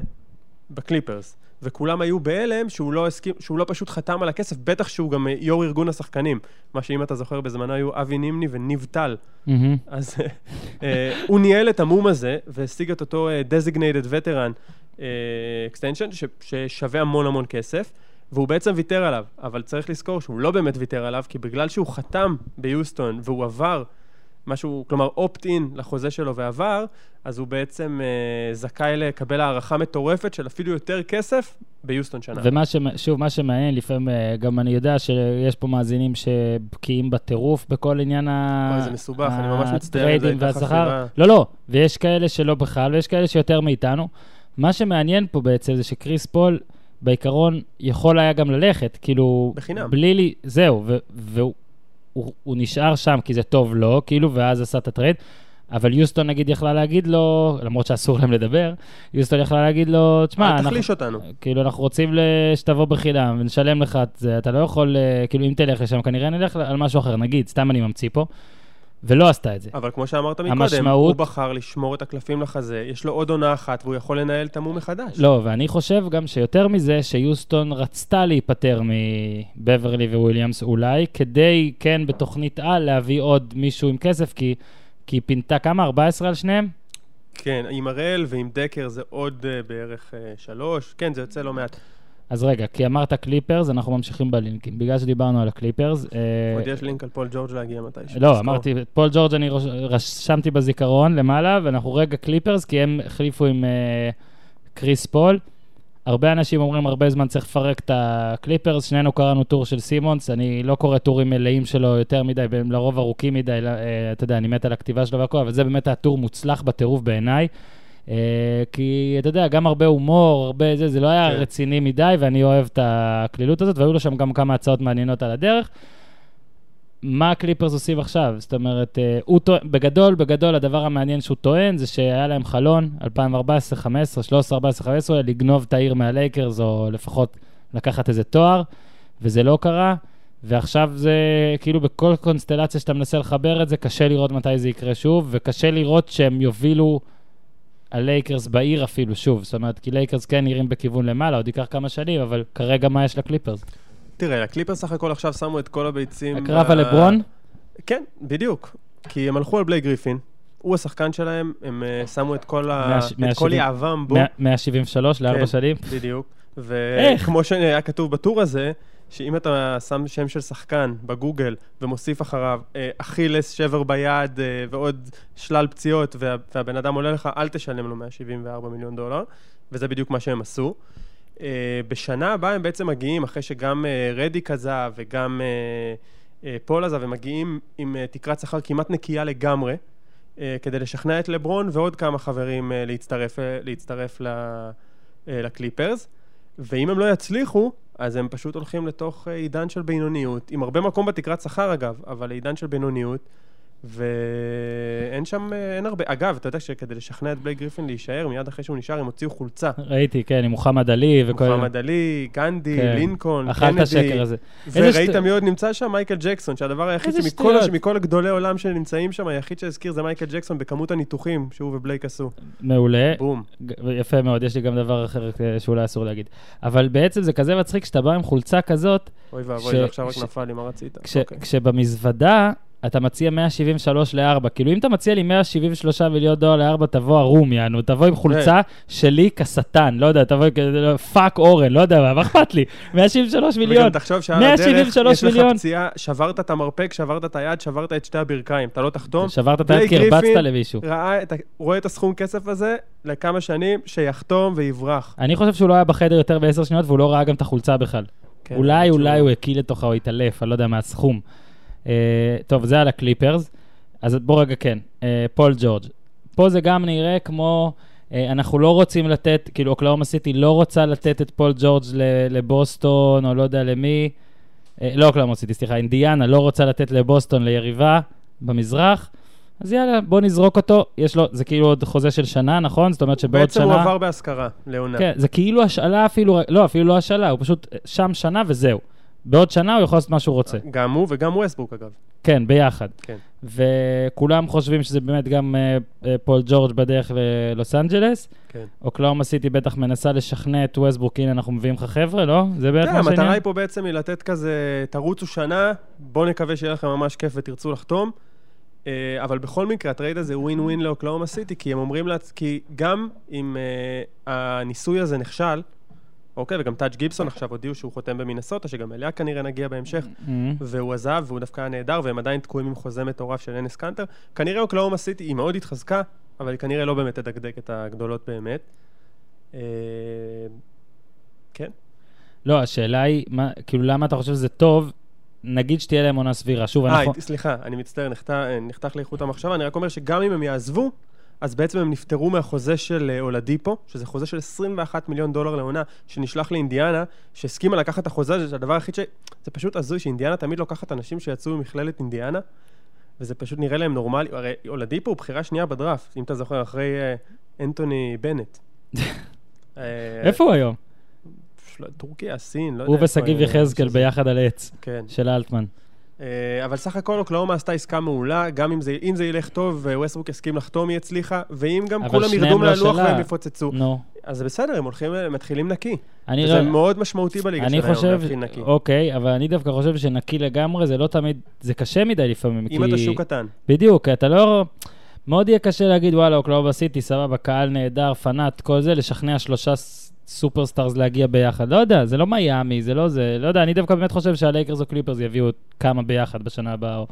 C: בקליפרס, וכולם היו בהלם שהוא לא, הסכים, שהוא לא פשוט חתם על הכסף, בטח שהוא גם יו"ר ארגון השחקנים, מה שאם אתה זוכר בזמנו היו אבי נימני וניב טל.
A: מהמם.
C: אז אה, הוא ניהל את המום הזה והשיג את אותו אה, designated veteran אה, extension ש- ששווה המון המון כסף. והוא בעצם ויתר עליו, אבל צריך לזכור שהוא לא באמת ויתר עליו, כי בגלל שהוא חתם ביוסטון והוא עבר משהו, כלומר אופט-אין לחוזה שלו ועבר, אז הוא בעצם אה, זכאי לקבל הערכה מטורפת של אפילו יותר כסף ביוסטון שנה.
A: ומה ש... שוב, מה שמעניין, לפעמים אה, גם אני יודע שיש פה מאזינים שבקיאים בטירוף בכל עניין ה...
C: וואי, זה מסובך, אני ממש מצטער, זו הייתה
A: והשכר. לא, לא, ויש כאלה שלא בכלל, ויש כאלה שיותר מאיתנו. מה שמעניין פה בעצם זה שקריס פול, בעיקרון, יכול היה גם ללכת, כאילו...
C: בחינם.
A: בלי לי... זהו, ו- והוא הוא, הוא נשאר שם כי זה טוב לו, כאילו, ואז עשה את הטרייד. אבל יוסטון נגיד יכלה להגיד לו, למרות שאסור להם לדבר, יוסטון יכלה להגיד לו, תשמע,
C: אל
A: אנחנו,
C: תחליש אותנו.
A: כאילו, אנחנו רוצים שתבוא בחינם ונשלם לך את זה, אתה לא יכול, אה, כאילו, אם תלך לשם, כנראה נלך על משהו אחר, נגיד, סתם אני ממציא פה, ולא עשתה את זה.
C: אבל כמו שאמרת מקודם,
A: המשמעות-
C: הוא בחר לשמור את הקלפים לחזה, יש לו עוד עונה אחת והוא יכול לנהל את המום מחדש.
A: לא, ואני חושב גם שיותר מזה, שיוסטון רצתה להיפטר מבברלי וויליאמס אולי, כדי, כן, בתוכנית על, להביא עוד מישהו עם כסף, כי, כי היא פינתה כמה? 14 על שניהם?
C: כן, עם הארל ועם דקר זה עוד אה, בערך אה, שלוש, כן, זה יוצא לא מעט.
A: אז רגע, כי אמרת קליפרס, אנחנו ממשיכים בלינקים. בגלל שדיברנו על הקליפרס... אה,
C: עוד יש לינק על פול ג'ורג' להגיע מתישהו.
A: לא. אמרתי, את פול ג'ורג' אני רש- רשמתי בזיכרון למעלה, ואנחנו רגע קליפרס, כי הם החליפו עם אה, קריס פול. הרבה אנשים אומרים, הרבה זמן צריך לפרק את הקליפרס, שנינו קראנו טור של סימונס, אני לא קורא טורים מלאים שלו יותר מדי, והם לרוב ארוכים מדי, לא, אה, אתה יודע, אני מת על הכתיבה שלו והכל, אבל זה באמת היה טור מוצלח בטירוף בעיניי. אה, כי אתה יודע, גם הרבה הומור, הרבה זה, זה לא היה
C: כן.
A: רציני מדי, ואני אוהב את הקלילות הזאת, והיו לו שם גם כמה הצעות מעניינות על הדרך. מה הקליפרס עושים עכשיו? זאת אומרת, אה, הוא טוען, בגדול, בגדול, הדבר המעניין שהוא טוען זה שהיה להם חלון, 2014, 15, 13, 14, 15, לגנוב את העיר מהלייקרס, או לפחות לקחת איזה תואר, וזה לא קרה. ועכשיו זה, כאילו בכל קונסטלציה שאתה מנסה לחבר את זה, קשה לראות מתי זה יקרה שוב, וקשה לראות שהם יובילו הלייקרס בעיר אפילו, שוב. זאת אומרת, כי לייקרס כן נראים בכיוון למעלה, עוד ייקח כמה שנים, אבל כרגע מה יש לקליפרס?
C: תראה, הקליפר סך הכל עכשיו שמו את כל הביצים...
A: הקרב
C: ב-
A: על לברון?
C: כן, בדיוק. כי הם הלכו על בלייק גריפין, הוא השחקן שלהם, הם אה, שמו את כל ה- את כל יהבם בו.
A: 173 לארבע
C: כן.
A: שנים?
C: בדיוק. וכמו שהיה כתוב בטור הזה, שאם אתה שם שם של שחקן בגוגל ומוסיף אחריו אה, אכילס, שבר ביד אה, ועוד שלל פציעות, וה, והבן אדם עולה לך, אל תשלם לו 174 מיליון דולר, וזה בדיוק מה שהם עשו. אה, בשנה הבאה הם בעצם מגיעים, אחרי שגם רדיק עזב וגם פול עזב, הם מגיעים עם תקרת שכר כמעט נקייה לגמרי, כדי לשכנע את לברון ועוד כמה חברים להצטרף, להצטרף לקליפרס. ואם הם לא יצליחו, אז הם פשוט הולכים לתוך אה, עידן של בינוניות, עם הרבה מקום בתקרת שכר אגב, אבל עידן של בינוניות, ואין שם, אה, אין הרבה. אגב, אתה יודע שכדי לשכנע את בלייק גריפין להישאר, מיד אחרי שהוא נשאר, הם הוציאו חולצה.
A: ראיתי, כן, עם מוחמד עלי וכל...
C: מוחמד עלי, גנדי,
A: כן.
C: לינקולן,
A: השקר
C: קנדי. וראית
A: שט-
C: מי עוד נמצא שם? מייקל ג'קסון, שהדבר היחיד שמכל
A: שטויות.
C: מכל גדולי עולם שנמצאים שם, היחיד שהזכיר זה מייקל ג'קסון בכמות הניתוחים שהוא ובלייק עשו.
A: מעולה.
C: בום.
A: יפה מאוד, יש לי גם דבר אחר אה, שאולי אסור להגיד. אבל בעצם זה כזה מצחיק שאתה בא עם חולצה כזאת,
C: אוי
A: ש-
C: ואבוי, זה עכשיו רק
A: ש-
C: נפל לי, מה רצית?
A: כש,
C: אוקיי.
A: כשבמזוודה אתה מציע 173 ל-4. כאילו, אם אתה מציע לי 173 מיליון דולר ל-4, תבוא ערום, יענו, תבוא עם חולצה שלי כשטן, לא יודע, תבוא כזה, fuck אורן, לא יודע מה, מה אכפת לי? 173 מיליון.
C: וגם תחשוב שעל הדרך
A: 173
C: יש לך. פציעה, שברת את המרפק, שברת את היד, שברת את שתי הברכיים, אתה לא תחתום.
A: שברת את היד כי הרבצת למישהו.
C: רואה את הסכום כסף הזה לכמה שנים, שיחתום ויברח.
A: אני חושב שהוא לא היה בחדר יותר בעשר שניות והוא לא ראה גם את החולצה בכלל.
C: כן,
A: אולי, אולי הוא הקיא לתוכה או התעלף, אני לא יודע מהסכום. אה, טוב, זה על הקליפרס. אז בוא רגע, כן, אה, פול ג'ורג'. פה זה גם נראה כמו, אה, אנחנו לא רוצים לתת, כאילו, אוקלהומה סיטי לא רוצה לתת את פול ג'ורג' לבוסטון, או לא יודע למי. אה, לא אוקלהומה סיטי, סליחה, אינדיאנה לא רוצה לתת לבוסטון ליריבה במזרח. אז יאללה, בוא נזרוק אותו. יש לו, זה כאילו עוד חוזה של שנה, נכון? זאת אומרת שבעוד
C: בעצם
A: שנה...
C: הוא עבר בהשכרה לעונה.
A: כן, זה כאילו השאלה אפילו, לא, אפילו לא השאלה, הוא פשוט שם שנה וזהו. בעוד שנה הוא יכול לעשות מה שהוא רוצה.
C: גם הוא וגם ווסטברוק אגב.
A: כן, ביחד.
C: כן.
A: וכולם חושבים שזה באמת גם אה, אה, פול ג'ורג' בדרך ללוס אנג'לס.
C: כן.
A: אוקלהומה סיטי בטח מנסה לשכנע את ווסטברוק, הנה אנחנו מביאים לך חבר'ה, לא? זה בערך
C: כן,
A: מה
C: המטרה
A: שהעניין?
C: היא פה בעצם היא לתת כזה, תרוצו שנה, בואו נקווה שיהיה לכם ממש כיף ותרצו לחתום. אה, אבל בכל מקרה, הטרייד הזה win win לאוקלהומה סיטי, כי הם אומרים לעצ... כי גם אם אה, הניסוי הזה נכשל, אוקיי, וגם טאג' גיבסון עכשיו הודיעו שהוא חותם במינסוטה, שגם אליה כנראה נגיע בהמשך,
A: Mhm.
C: והוא עזב, והוא דווקא היה נהדר, והם עדיין תקועים עם חוזה מטורף של אנס קאנטר. כנראה אוקלאומה סיטי היא מאוד התחזקה, אבל היא כנראה לא באמת תדקדק את הגדולות באמת. אה, כן.
A: לא, השאלה היא, מה- כאילו, למה אתה חושב שזה טוב? נגיד שתהיה להם עונה סבירה. שוב,
C: אה,
A: אנחנו...
C: סליחה, אני מצטער, נחתך- נחתך לי איכות המחשבה, אני רק אומר שגם אם הם יעזבו, אז בעצם הם נפטרו מהחוזה של אה, אולדיפו, שזה חוזה של 21 מיליון דולר לעונה, שנשלח לאינדיאנה, שהסכימה לקחת את החוזה הזה, שהדבר היחיד ש... זה פשוט הזוי שאינדיאנה תמיד לוקחת אנשים שיצאו ממכללת אינדיאנה, וזה פשוט נראה להם נורמלי. הרי אולדיפו הוא בחירה שנייה בדראפט, אם אתה זוכר, אחרי אה, אנטוני בנט. אה,
A: איפה הוא היום?
C: של- טורקיה, סין, לא יודע.
A: הוא ושגיב יחזקאל ביחד על עץ,
C: כן.
A: של אלטמן.
C: אה, אבל סך הכל אוקלאומה עשתה עסקה מעולה, גם אם זה, אם זה ילך טוב וווסטברוק יסכים לחתום היא הצליחה, ואם גם כולם ירדו
A: לא
C: מהלוח
A: שלה.
C: והם יפוצצו.
A: נו.
C: אז זה בסדר, הם הולכים, הם מתחילים נקי.
A: אני
C: זה
A: לא-
C: מאוד משמעותי בליגה שלהם
A: חושב,
C: להתחיל נקי.
A: אוקיי, אבל אני דווקא חושב שנקי לגמרי זה לא תמיד, זה קשה מדי לפעמים,
C: אם אתה שוק קטן.
A: בדיוק, כי אתה לא... מאוד יהיה קשה להגיד, וואלה, אוקלהומה סיטי, סבבה, קהל נהדר, פנאט, כל זה, לשכנע שלושה superstars להגיע ביחד. לא יודע, זה לא מיאמי, זה לא זה, לא יודע, אני דווקא באמת חושב שהלייקרס או קליפרס יביאו כמה ביחד בשנה הבאה, או-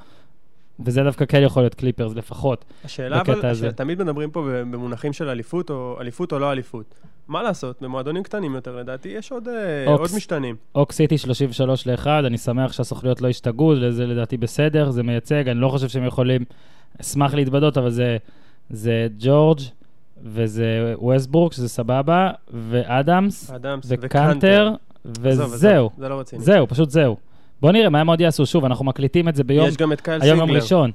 A: וזה דווקא כן יכול להיות קליפרס לפחות.
C: השאלה אבל,
A: הזה.
C: תמיד מדברים פה במונחים של אליפות או, אליפות או לא אליפות. מה לעשות, במועדונים קטנים יותר לדעתי יש עוד, אה,
A: אוקס.
C: עוד משתנים.
A: אוק סיטי 33 ל-1, אני שמח שהסוכניות לא השתגעו, זה לדעתי בסדר, זה מייצג, אני לא חושב שהם יכולים, אשמח להתבדות, אבל זה, זה ג'ורג' וזה ווסטברוק, שזה סבבה, ואדמס,
C: אדמס עזוב,
A: וזהו.
C: זה לא רציני.
A: זהו, פשוט זהו. בוא נראה מה הם עוד יעשו. שוב, אנחנו מקליטים את זה ביום,
C: יש גם את קייל
A: היום
C: סינגלר.
A: יום ראשון.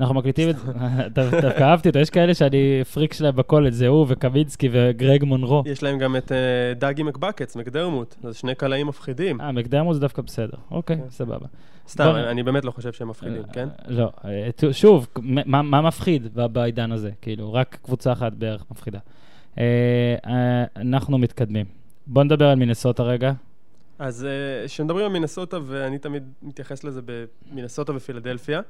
A: אנחנו מקליטים את זה, דו- דווקא אהבתי אותו, יש כאלה שאני פריק שלהם בקולג', זה הוא וקמינסקי וגרג מונרו.
C: יש להם גם את אה, דאגי מקבקץ, מקדרמוט. זה שני קלעים מפחידים.
A: אה, מקדמו זה דווקא בסדר. אוקיי,
C: כן.
A: סבבה.
C: סתם,
A: בוא
C: אני באמת לא חושב שהם מפחידים, כן?
A: אה, לא, אה, שוב, מה, מה מפחיד בעידן הזה? כאילו, רק קבוצה אחת בערך מפחידה. אה, אה, אנחנו מתקדמים. בוא נדבר על מינסוטה רגע.
C: אז אה, כשמדברים על מינסוטה, ואני תמיד מתייחס לזה במינסוטה ופילדלפיה,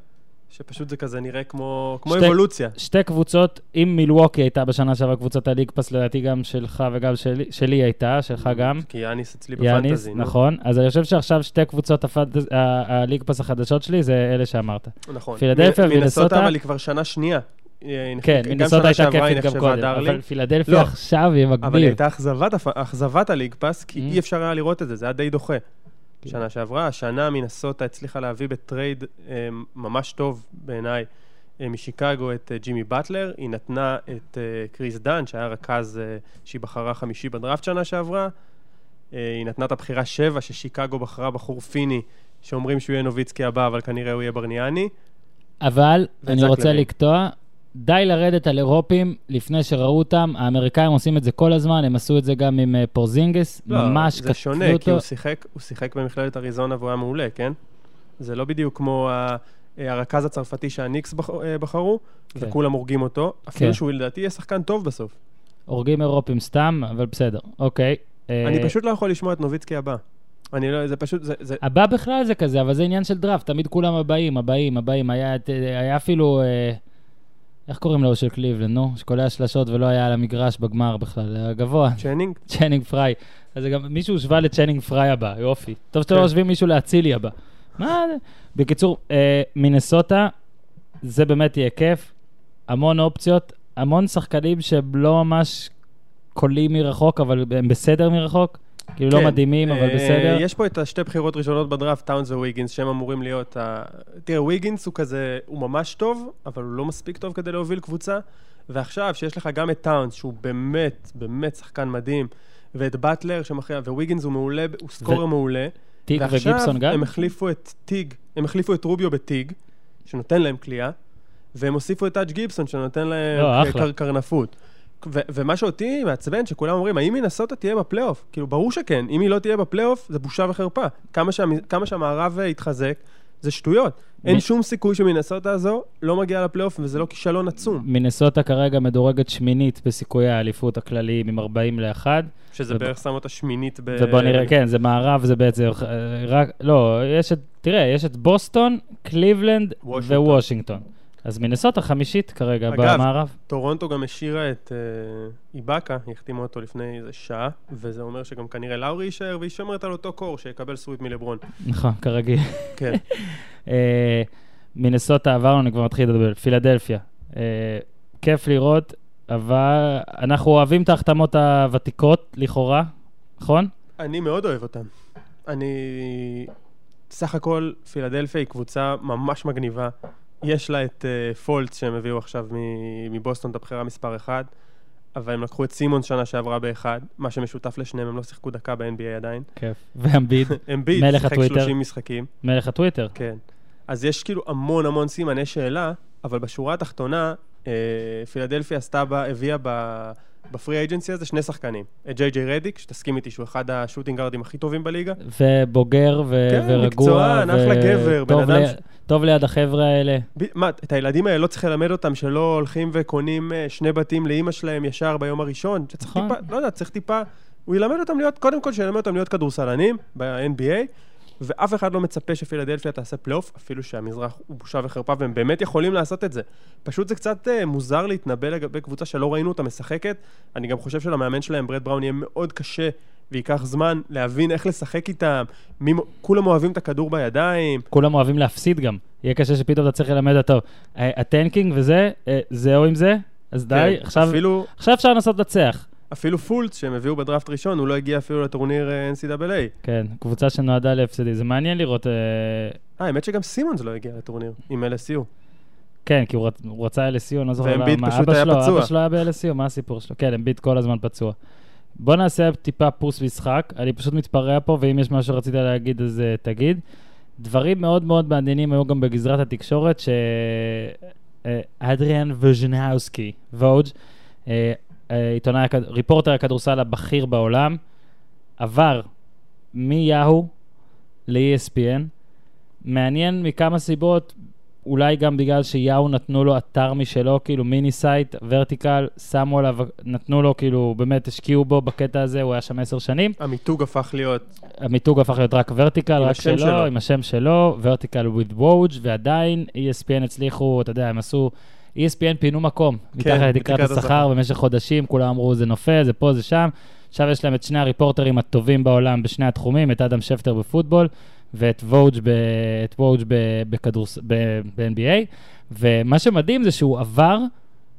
C: שפשוט זה כזה נראה כמו, כמו
A: שתי-
C: אבולוציה.
A: שתי קבוצות, אם מילווקי הייתה בשנה שעברה קבוצת הליג פס, לדעתי גם שלך וגם שלי, שלי הייתה, שלך גם.
C: כי יאניס אצלי
A: יאניס,
C: בפנטזי. נו.
A: נכון. אז אני חושב שעכשיו שתי קבוצות הפנטז- הליג פס החדשות שלי זה אלה שאמרת.
C: נכון.
A: פילדלפיה ומינסוטה-
C: אבל היא כבר שנה שנייה.
A: כן,
C: שנה
A: הייתה כיפית גם קודם. אבל פילדלפיה
C: לא.
A: עכשיו היא
C: אבל היא. הייתה אכזבת הליג פס, כי
A: Mm.
C: אי אפשר היה לראות את זה, זה היה די דוחה.
A: כן.
C: שנה שעברה, השנה מינסוטה הצליחה להביא בטרייד אה, ממש טוב בעיניי אה, משיקגו את אה, ג'ימי באטלר, היא נתנה את אה, קריס דן, שהיה רכז אה, שהיא בחרה חמישי בדראפט שנה שעברה, אה, היא נתנה את הבחירה שבע ששיקגו בחרה בחור פיני, שאומרים שהוא יהיה נוביצקי הבא, אבל כנראה הוא יהיה ברניאני.
A: אבל אני רוצה. לקטוע, די לרדת על אירופים לפני שראו אותם. האמריקאים עושים את זה כל הזמן, הם עשו את זה גם עם אה, פורזינגיס, ממש
C: לא,
A: כתבו
C: זה שונה, כי
A: אותו.
C: הוא שיחק, הוא שיחק במכללת אריזונה והוא היה מעולה, כן? זה לא בדיוק כמו ה- אה, הרכז הצרפתי שהניקס אה, בחרו,
A: כן.
C: וכולם הורגים אותו, אפילו
A: כן.
C: שהוא לדעתי יהיה שחקן טוב בסוף.
A: הורגים אירופים סתם, אבל בסדר, אוקיי. אה,
C: אני פשוט לא יכול לשמוע את נוביצקי הבא. אני לא, זה פשוט, זה, זה,
A: הבא בכלל זה כזה, אבל זה עניין של דראפט, תמיד כולם הבאים, הבאים, הבאים. היה, היה אפילו, אה, איך קוראים לו של קליבלנד, נו? שקולע שלשות ולא היה על המגרש בגמר בכלל, הגבוה,
C: צ'נינג?
A: צ'נינג פריי. אז גם, מישהו הושווה לצ'נינג פריי הבא, יופי. טוב שאתם לא
C: כן.
A: משווים מישהו לאצילי הבא. מה זה? בקיצור, אה, מינסוטה, זה באמת יהיה כיף. המון אופציות, המון שחקנים שהם לא ממש קולעים מרחוק, אבל הם בסדר מרחוק. כאילו לא
C: כן.
A: מדהימים, אבל
C: אה,
A: בסדר.
C: יש פה את השתי בחירות ראשונות בדראפט, טאונס וויגינס, שהם אמורים להיות ה... תראה, וויגינס הוא כזה, הוא ממש טוב, אבל הוא לא מספיק טוב כדי להוביל קבוצה. ועכשיו, שיש לך גם את טאונס, שהוא באמת, באמת שחקן מדהים, ואת באטלר שמכריע, וויגינס הוא מעולה, הוא סקורר מעולה.
A: טיג וגיבסון
C: ועכשיו
A: גם?
C: הם החליפו את טיג, הם החליפו את רוביו בטיג, שנותן להם קליעה, והם הוסיפו את טאג' גיבסון, שנותן להם
A: לא,
C: קרנפות. ו- ומה שאותי מעצבן, שכולם אומרים, האם מינסוטה תהיה בפלייאוף? כאילו, ברור שכן. אם היא לא תהיה בפלייאוף, זה בושה וחרפה. כמה, שהמ- כמה שהמערב אה, יתחזק, זה שטויות. אין שום סיכוי שמינסוטה הזו לא מגיעה לפלייאוף, וזה לא כישלון עצום.
A: מינסוטה כרגע מדורגת שמינית בסיכויי האליפות הכלליים עם 40 ל-1.
C: שזה
A: וב-
C: בערך שם אותה שמינית ב...
A: ובוא נראה, כן, זה מערב, זה בעצם אה, רק, לא, יש את, תראה, יש את בוסטון, קליבלנד
C: וושינגטון.
A: ווושינגטון. אז מינסוטה חמישית כרגע
C: אגב,
A: במערב.
C: טורונטו גם השאירה את אה, איבאקה, היא החתימה אותו לפני איזה שעה, וזה אומר שגם כנראה לאורי יישאר, והיא שומרת על אותו core שיקבל sweep מלברון.
A: נכון, כרגיל.
C: כן.
A: אה, מינסוטה עברנו, אני כבר מתחיל לדבר. פילדלפיה. אה, כיף לראות, אבל אנחנו אוהבים את ההחתמות הוותיקות, לכאורה, נכון?
C: אני מאוד אוהב אותם. אני... סך הכל, פילדלפיה היא קבוצה ממש מגניבה. יש לה את פולץ שהם הביאו עכשיו מבוסטון, את הבחירה מספר 1, אבל הם לקחו את סימון שנה שעברה באחד, מה שמשותף לשניהם, הם לא שיחקו דקה ב-NBA עדיין.
A: כיף. ואמביד,
C: אמביד
A: מלך
C: שיחק
A: הטוויטר.
C: 30 משחקים.
A: מלך הטוויטר.
C: כן. אז יש כאילו המון המון סימני שאלה, אבל בשורה התחתונה, אה, פילדלפיה עשתה בה, הביאה ב... בפרי אייג'נסי הזה שני שחקנים. את ג'יי ג'יי רדיק, שתסכים איתי שהוא אחד השוטינג גארדים הכי טובים בליגה.
A: ובוגר ו-
C: כן,
A: ורגוע.
C: מקצוען, אחלה גבר, בן אדם
A: ל-
C: ש-
A: טוב ליד החבר'ה האלה.
C: ב- מה, את הילדים האלה לא צריך ללמד אותם שלא הולכים וקונים אה, שני בתים לאימא שלהם ישר ביום הראשון? שצריך
A: נכון.
C: טיפה, לא יודע, צריך טיפה... הוא ילמד אותם להיות, קודם כל שילמד אותם להיות כדורסלנים ב-NBA, ואף אחד לא מצפה שפילדלפיה תעשה פלייאוף, אפילו שהמזרח הוא בושה וחרפה, והם באמת יכולים לעשות את זה. פשוט זה קצת אה, מוזר להתנבא לגבי קבוצה שלא ראינו אותה משחקת. אני גם חושב שלמאמן שלהם, ברד בראון, יהיה מאוד קשה, וייקח זמן להבין איך לשחק איתם. מי, כולם אוהבים את הכדור בידיים.
A: כולם אוהבים להפסיד גם. יהיה קשה שפתאום אתה צריך ללמד אותו. אה, ה tanking וזה, אה, זהו עם זה, אז די,
C: כן,
A: עכשיו
C: אפילו,
A: עכשיו אפשר לנסות לנצח.
C: אפילו פולץ שהם הביאו בדראפט ראשון, הוא לא הגיע אפילו לטורניר אה, NCAA.
A: כן, קבוצה שנועדה להפסדים. זה מעניין לראות... אה,
C: אה, האמת שגם סימונס לא הגיע לטורניר עם LSU.
A: כן, כי הוא, רצ... הוא רצה LSU, אני לא זוכר למה. אבא שלו,
C: פצוע.
A: אבא שלו היה ב-LSU, מה הסיפור שלו? כן, אמביט כל הזמן פצוע. בוא נעשה טיפה פוס משחק, אני פשוט מתפרע פה, ואם יש משהו שרצית להגיד, אז uh, תגיד. דברים מאוד מאוד מעניינים היו גם בגזרת התקשורת, שאדריאן ווז'נרובסקי, ווג', עיתונאי, הכד- reporter הכדורסל הבכיר בעולם, עבר מיאהו ל-ESPN. מעניין מכמה סיבות, אולי גם בגלל שיאהו נתנו לו אתר משלו, כאילו mini site, Vertical, שמו עליו, נתנו לו, כאילו, באמת השקיעו בו בקטע הזה, הוא היה שם עשר שנים.
C: המיתוג הפך להיות...
A: המיתוג הפך להיות רק
C: Vertical,
A: רק שלו,
C: שלו.
A: עם השם שלו, Vertical with ווג', ועדיין ESPN הצליחו, אתה יודע, הם עשו, ESPN פינו מקום, מתחת לתקרת השכר. במשך חודשים, כולם אמרו זה נופל, זה פה, זה שם. עכשיו יש להם את שני הריפורטרים הטובים בעולם בשני התחומים, את אדם שפטר בפוטבול, ואת ב- ב- בכדורס- ב- ב-NBA, ומה שמדהים זה שהוא עבר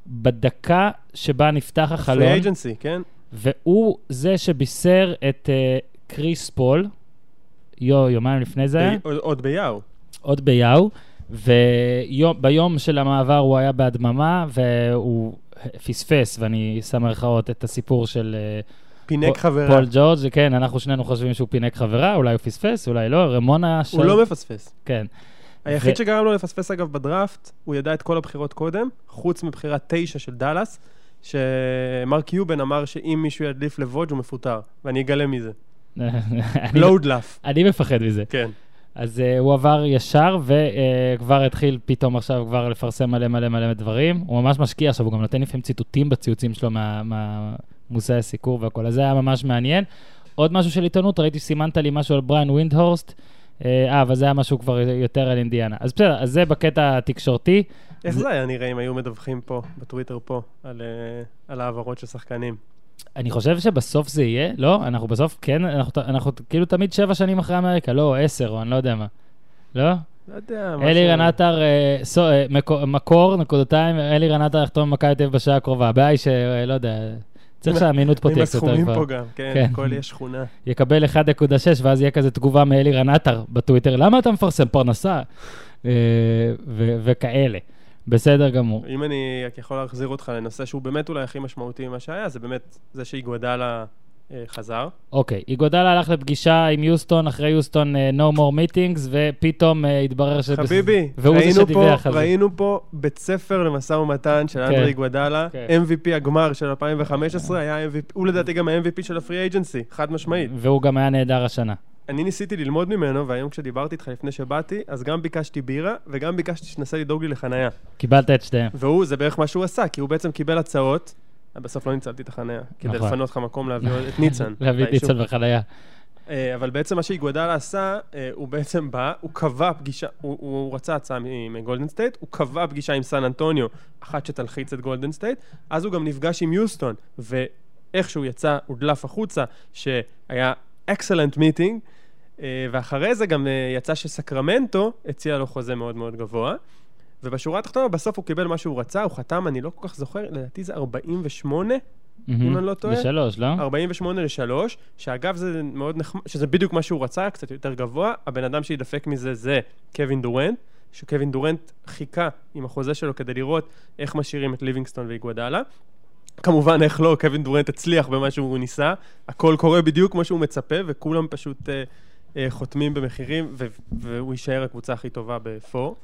A: בדקה שבה נפתח
C: פרי
A: החלון.
C: אייג'נסי, כן?
A: והוא זה שבישר את uh, קריס פול, יו, יומיים לפני זה
C: ב- עוד- עוד ביאהו.
A: עוד ביאהו, וביום של המעבר הוא היה בהדממה, והוא פספס, ואני שם מירכאות, את הסיפור של אה,
C: פינק
A: פול-
C: חברה.
A: פול ג'ורג', כן, אנחנו שנינו חושבים שהוא פינק חברה, אולי הוא פספס, אולי לא, רמונה...
C: הוא
A: של-
C: לא מפספס.
A: כן.
C: היחיד שגרם לו לפספס אגב בדראפט, הוא ידע את כל הבחירות קודם, חוץ מבחירה תשע של דאלאס, שמרק קיובן אמר שאם מישהו ידליף לווג' הוא מפוטר, ואני אגלה מזה. loud laugh.
A: אני מפחד מזה.
C: כן.
A: אז אה, הוא עבר ישר, וכבר התחיל פתאום עכשיו כבר לפרסם מלא מלא מלא דברים. הוא ממש משקיע עכשיו, הוא גם נותן לפעמים ציטוטים בציוצים שלו מהמושאי הסיקור והכל, אז זה היה ממש מעניין. עוד משהו של עיתונות, ראיתי שסימנת לי משהו על בריאן ווינדהורסט. אה, אבל זה היה משהו כבר יותר על אינדיאנה. אז בסדר, אז זה בקטע התקשורתי.
C: איך
A: זה-
C: היה נראה אם היו מדווחים פה, בטוויטר פה, על, אה, על העברות של שחקנים?
A: אני חושב שבסוף זה יהיה, לא? אנחנו בסוף, כן, אנחנו, אנחנו כאילו תמיד שבע שנים אחרי אמריקה, לא, או עשר, או אני לא יודע מה. לא?
C: לא יודע,
A: אלירן עטר, אה, סו- אה, מקו- מקור, נקודתיים, אלירן עטר יחתום במכבי תל אביב בשעה הקרובה. הבעיה היא שלא יודע, צריך
C: עם-
A: שהאמינות פה
C: עם
A: תהיה קצת יותר
C: הסכומים
A: גבוהה.
C: פה גם, כן,
A: כן.
C: הכל יש שכונה.
A: יקבל 1.6, ואז יהיה כזה תגובה מאלירן עטר בטוויטר, למה אתה מפרסם פרנסה? אה, וכאלה. בסדר גמור.
C: אם אני רק יכול להחזיר אותך לנושא שהוא באמת אולי הכי משמעותי ממה שהיה, זה באמת זה שאיגוודאלה אה, חזר.
A: אוקיי, איגודלה הלך לפגישה עם יוסטון, אחרי יוסטון אה, no more meetings, ופתאום אה, התברר ש...
C: חביבי, ראינו פה. ראינו פה בית ספר למשא ומתן של
A: כן.
C: אנדרי גוודאלה,
A: כן.
C: MVP הגמר של 2015, היה MVP, הוא לדעתי גם ה-MVP של הפרי אייג'נסי, חד משמעית.
A: והוא גם היה נהדר השנה.
C: אני ניסיתי ללמוד ממנו, והיום כשדיברתי איתך לפני שבאתי, אז גם ביקשתי בירה, וגם ביקשתי שתנסה לדאוג לי לחנייה.
A: קיבלת את שתיהם.
C: והוא, זה בערך מה שהוא עשה, כי הוא בעצם קיבל הצעות, בסוף לא ניצלתי את החנייה, כדי
A: נכון.
C: לפנות לך מקום להביא את ניצן.
A: להביא את. ניצן בחנייה.
C: אה, אבל בעצם מה שאיגוודאלה עשה, אה, הוא בעצם בא, הוא קבע פגישה, הוא, הוא רצה הצעה מגולדן סטייט, הוא קבע פגישה עם סן אנטוניו, אחת שתלחיץ את גולדן סטייט, אז הוא גם נפגש עם יוסטון, ואיכשהו יצא, הודלף החוצה, שהיה excellent meeting, ואחרי זה גם אה, יצא שסקרמנטו הציע לו חוזה מאוד מאוד גבוה. ובשורה התחתונה, בסוף הוא קיבל מה שהוא רצה, הוא חתם, אני לא כל כך זוכר, לדעתי זה 48, אם אני לא טועה.
A: בשלוש, לא?
C: 48 ל-3, שאגב זה מאוד נחמד, שזה בדיוק מה שהוא רצה, קצת יותר גבוה. הבן אדם שידפק מזה זה קווין דורנט, שקווין דורנט חיכה עם החוזה שלו כדי לראות איך משאירים את ליבינגסטון ואיגוודאלה. כמובן, איך לא, קווין דורנט הצליח במה שהוא ניסה, הכל קורה בדיוק כמו שהוא מצפה, וכולם פשוט אה, אה, חותמים במחירים, והוא יישאר הקבוצה הכי טובה בפור.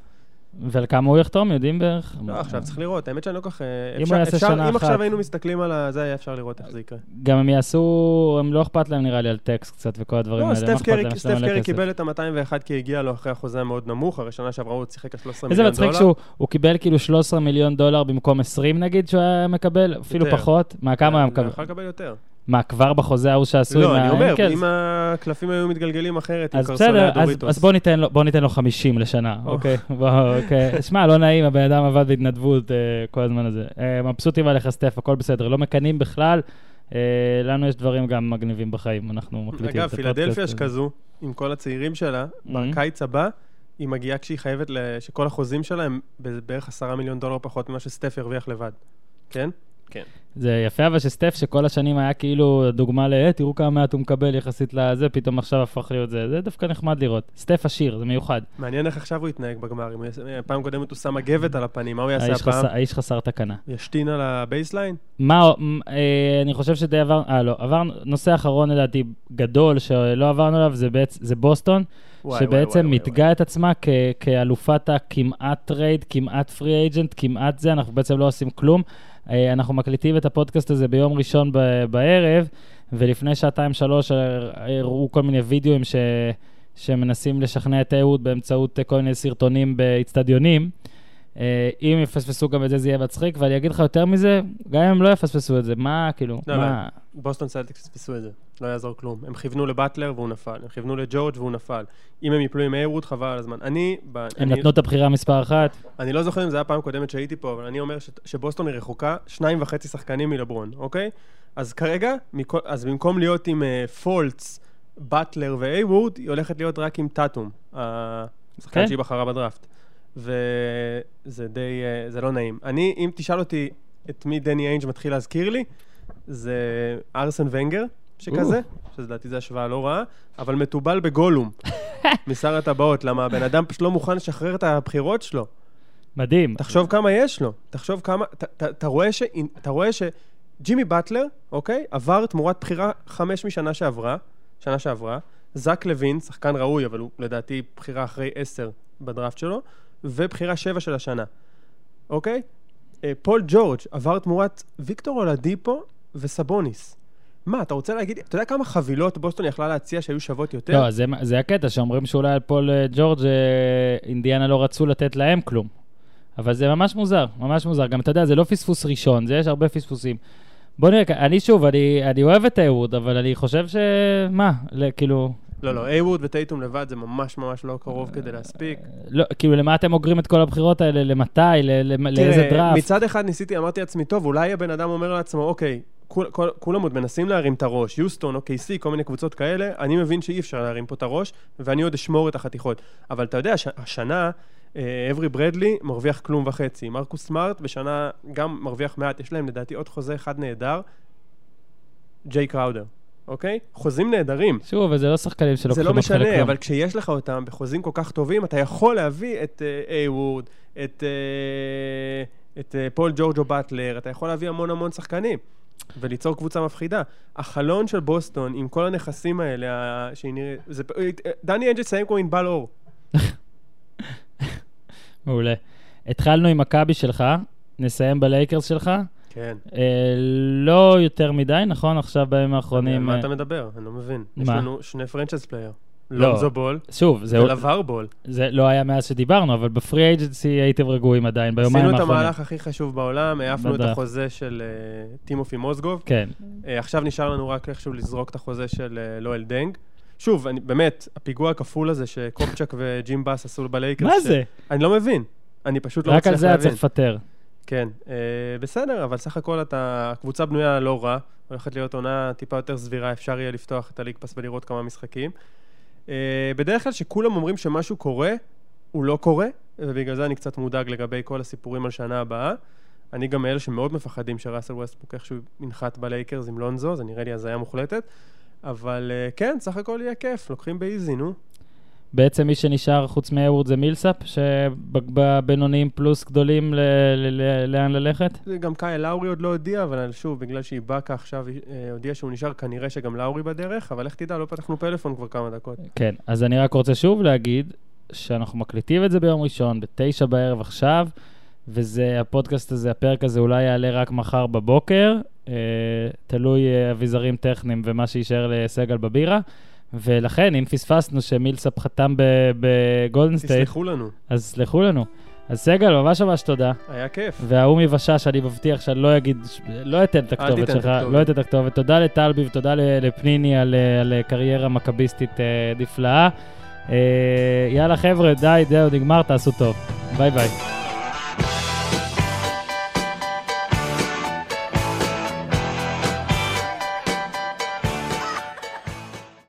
A: ולכמה הוא יחתום, יודעים בערך?
C: לא, עכשיו צריך לראות, האמת שאני לא כל כך... אה,
A: אם הוא יעשה שנה
C: אם
A: אחת.
C: עכשיו היינו מסתכלים על. זה היה אפשר לראות איך זה יקרה.
A: גם הם יעשו, הם לא אכפת להם נראה לי על טקסט קצת וכל הדברים
C: לא,
A: האלה. מה
C: סטף? קרי. קיבל את ה-201 כי הגיע לו אחרי החוזה המאוד נמוך, הרי שנה שעברה הוא שיחק על 13
A: איזה
C: מיליון
A: מצחיק
C: דולר.
A: שהוא הוא קיבל כאילו 13 מיליון דולר במקום 20 נגיד שהוא היה מקבל, אפילו. פחות. מה, כמה הוא היה
C: הוא
A: מקבל?
C: יכול לקבל יותר.
A: מה, כבר בחוזה ההוא שעשו עם
C: לא, אני אומר,
A: האנקלס?
C: אם הקלפים היו מתגלגלים אחרת, עם
A: אז
C: קרסולי
A: בסדר, אז,
C: הדוריטוס.
A: אז בוא, ניתן לו, בוא ניתן לו 50 לשנה,
C: או.
A: אוקיי? בוא, אוקיי. שמע, לא נעים, הבן אדם עבד בהתנדבות אה, כל הזמן הזה. אה, מבסוטים עליך, סטף, הכל בסדר. לא מקנאים בכלל. אה, לנו יש דברים גם מגניבים בחיים, אנחנו מקליטים את
C: אגב,
A: הפודקאסט
C: פילדלפיה
A: הזה.
C: שכזו, עם כל הצעירים שלה,
A: Mhm.
C: בקיץ הבא, היא מגיעה כשהיא חייבת, שכל החוזים שלה הם בערך עשרה מיליון דולר פחות ממה שסטף ירוויח לבד. כן? כן.
A: זה יפה אבל שסטף, שכל השנים היה כאילו דוגמה ל... "אה, תראו כמה מעט הוא מקבל יחסית לזה, פתאום עכשיו הפך להיות זה. זה דווקא נחמד לראות. סטף עשיר, זה מיוחד.
C: מעניין איך עכשיו הוא יתנהג בגמר. אם הוא יעשה- פעם קודמת הוא שם מגבת על הפנים, מה הוא יעשה
A: האיש
C: הפעם?
A: חסר- האיש חסר תקנה.
C: ישתין על ה
A: baseline? מה, אה, אני חושב שדי עבר, אה לא, עבר נושא אחרון לדעתי גדול שלא עברנו עליו, זה, בעצ, זה בוסטון,
C: וואי,
A: שבעצם
C: וואי, וואי,
A: מתגאה את עצמה כ, כאלופת הכמעט trade, כמעט free agent, כמעט זה, אנחנו בעצם לא עושים כלום. אה, אנחנו מקליטים את הפודקאסט הזה ביום ראשון בערב, ולפני שעתיים-שלוש הראו כל מיני וידאוים ש, שמנסים לשכנע את הייוורד באמצעות אה, כל מיני סרטונים באיצטדיונים. אה, אם יפספסו גם את זה, זה יהיה מצחיק, ואני אגיד לך יותר מזה, גם אם הם לא יפספסו את זה, מה, כאילו,
C: לא,
A: מה...
C: בוסטון סלטיקס פספסו את זה, לא יעזור כלום. הם כיוונו לבטלר והוא נפל, הם כיוונו לג'ורג' והוא נפל. אם הם יפלו עם הייוורד, חבל על הזמן. אני, ב-
A: הם
C: אני,
A: נתנו את הבחירה מספר אחת.
C: אני לא זוכר אם זה היה פעם קודמת שהייתי פה, אבל אני אומר ש, שבוסטון היא רחוקה שניים וחצי שחקנים מלברון, אוקיי? אז כרגע, מכל, אז במקום להיות עם uh, פולץ, באטלר ואייוורד, היא הולכת להיות רק עם טאטום, השחקן
A: כן.
C: שהיא בחרה בדראפט. וזה די, uh, זה לא נעים. אני, אם תשאל אותי את מי דני איינג' מתחיל להזכיר לי, זה ארסן ונגר, שכזה, שלדעתי זו השוואה לא רעה, אבל מתובל בגולום, משר הטבעות, למה הבן אדם פשוט לא מוכן לשחרר את הבחירות שלו.
A: מדהים.
C: תחשוב כמה יש לו, תחשוב כמה, ת- ת- אתה רואה ש... אתה רואה שג'ימי באטלר, אוקיי, עבר תמורת בחירה חמש משנה שעברה, שנה שעברה, זק לוין, שחקן ראוי, אבל הוא לדעתי בחירה אחרי עשר בדראפט שלו, ובחירה 7 של השנה, אוקיי? אה, פול ג'ורג' עבר תמורת ויקטור אולדיפו וסבוניס. מה, אתה רוצה להגיד, אתה יודע כמה חבילות בוסטון יכלה להציע שהיו שוות יותר?
A: לא, זה, זה הקטע, שאומרים שאולי על פול אה, ג'ורג' אה, אינדיאנה לא רצו לתת להם כלום. אבל זה ממש מוזר, ממש מוזר. גם אתה יודע, זה לא פספוס ראשון, זה יש הרבה פספוסים. בוא נראה, אני שוב, אני, אני אוהב את אהוד, אבל אני חושב ש... מה, כאילו...
C: לא, לא, אייווד וטייטום לבד זה ממש ממש לא קרוב כדי להספיק.
A: לא, כאילו, למה אתם אוגרים את כל הבחירות האלה? למתי? לאיזה דראפט?
C: מצד אחד ניסיתי, אמרתי לעצמי, טוב, אולי הבן אדם אומר לעצמו, אוקיי, כול, כול, כולם עוד מנסים להרים את הראש, יוסטון או קייסי, כל מיני קבוצות כאלה, אני מבין שאי אפשר להרים פה את הראש, ואני עוד אשמור את החתיכות. אבל אתה יודע, השנה, אה, אברי ברדלי מרוויח כלום וחצי. מרקוס סמארט בשנה גם מרוויח מעט, יש להם לדעתי עוד חוזה אחד נהדר, ג'יי קראודר. אוקיי? חוזים נהדרים.
A: שוב, אבל זה לא שחקנים שלוקחים
C: אותך לכלום. זה לא משנה, אבל כשיש לך אותם בחוזים כל כך טובים, אתה יכול להביא את הייוורד, אה, את, אה, את אה, פול ג'ורג' ובאטלר, אתה יכול להביא המון המון שחקנים. וליצור קבוצה מפחידה. החלון של בוסטון, עם כל הנכסים האלה, שהיא נראית... זה... דני אנג'ל סיים כמו ענבל אור.
A: מעולה. התחלנו עם מכבי שלך, נסיים בלייקרס שלך.
C: כן.
A: אה, לא יותר מדי, נכון? עכשיו בימים האחרונים...
C: מה אתה מדבר? אני לא מבין.
A: מה?
C: יש לנו שני franchise player. לונזו בול.
A: שוב, זה...
C: ולבר בול.
A: זה לא היה מאז שדיברנו, אבל ב free agency הייתם רגועים עדיין, ביומיים האחרונים.
C: עשינו את המהלך הכי חשוב בעולם, העפנו את החוזה של טימופי מוזגוב.
A: כן.
C: עכשיו נשאר לנו רק איכשהו לזרוק את החוזה של לואל דנג. שוב, אני, באמת, הפיגוע הכפול הזה שקופצ'ק וג'ים באס עשו בלייקרס.
A: מה זה?
C: אני לא מבין. אני פשוט לא מצליח להבין.
A: רק על זה היה צריך לפטר.
C: כן, אה, בסדר, אבל סך הכל אתה, הקבוצה בנויה לא רע, הולכת להיות עונה טיפה יותר סבירה, אפשר יהיה לפתוח את ה League Pass ולראות כמה משחקים. אה, בדרך כלל שכולם אומרים שמשהו קורה, הוא לא קורה, ובגלל זה אני קצת מודאג לגבי כל הסיפורים על שנה הבאה. אני גם מאלה שמאוד מפחדים שראסל ווסטבוק איכשהו ינחת בלייקרס עם לונזו, זה נראה לי הזיה מוחלטת. אבל אה, כן, סך הכל יהיה כיף, לוקחים ב easy, נו.
A: בעצם מי שנשאר חוץ מהייוורד זה מילסאפ, שבבינוניים פלוס גדולים ל- ל- ל- לאן ללכת?
C: גם קאי לאורי עוד לא הודיע, אבל שוב, בגלל שהיא באקה עכשיו אה, הודיע שהוא נשאר, כנראה שגם לאורי בדרך, אבל איך תדע, לא פתחנו פלאפון כבר כמה דקות.
A: כן, אז אני רק רוצה שוב להגיד שאנחנו מקליטים את זה ביום ראשון, בתשע בערב עכשיו, וזה, הפודקאסט הזה, הפרק הזה אולי יעלה רק מחר בבוקר, אה, תלוי אה, אביזרים טכניים ומה שיישאר לסגל בבירה. ולכן, אם פספסנו שמילסאפ חתם בגולדן סטייט...
C: תסלחו לנו.
A: אז סלחו לנו. אז סגל, ממש ממש תודה.
C: היה כיף.
A: וההוא מבשש, אני מבטיח שאני לא אגיד, לא אתן את הכתובת שלך, לא אתן את הכתובת. תודה לטלבי ותודה לפניני על, על קריירה מכביסטית נפלאה. יאללה חבר'ה, די, זהו, נגמר, תעשו טוב. ביי ביי.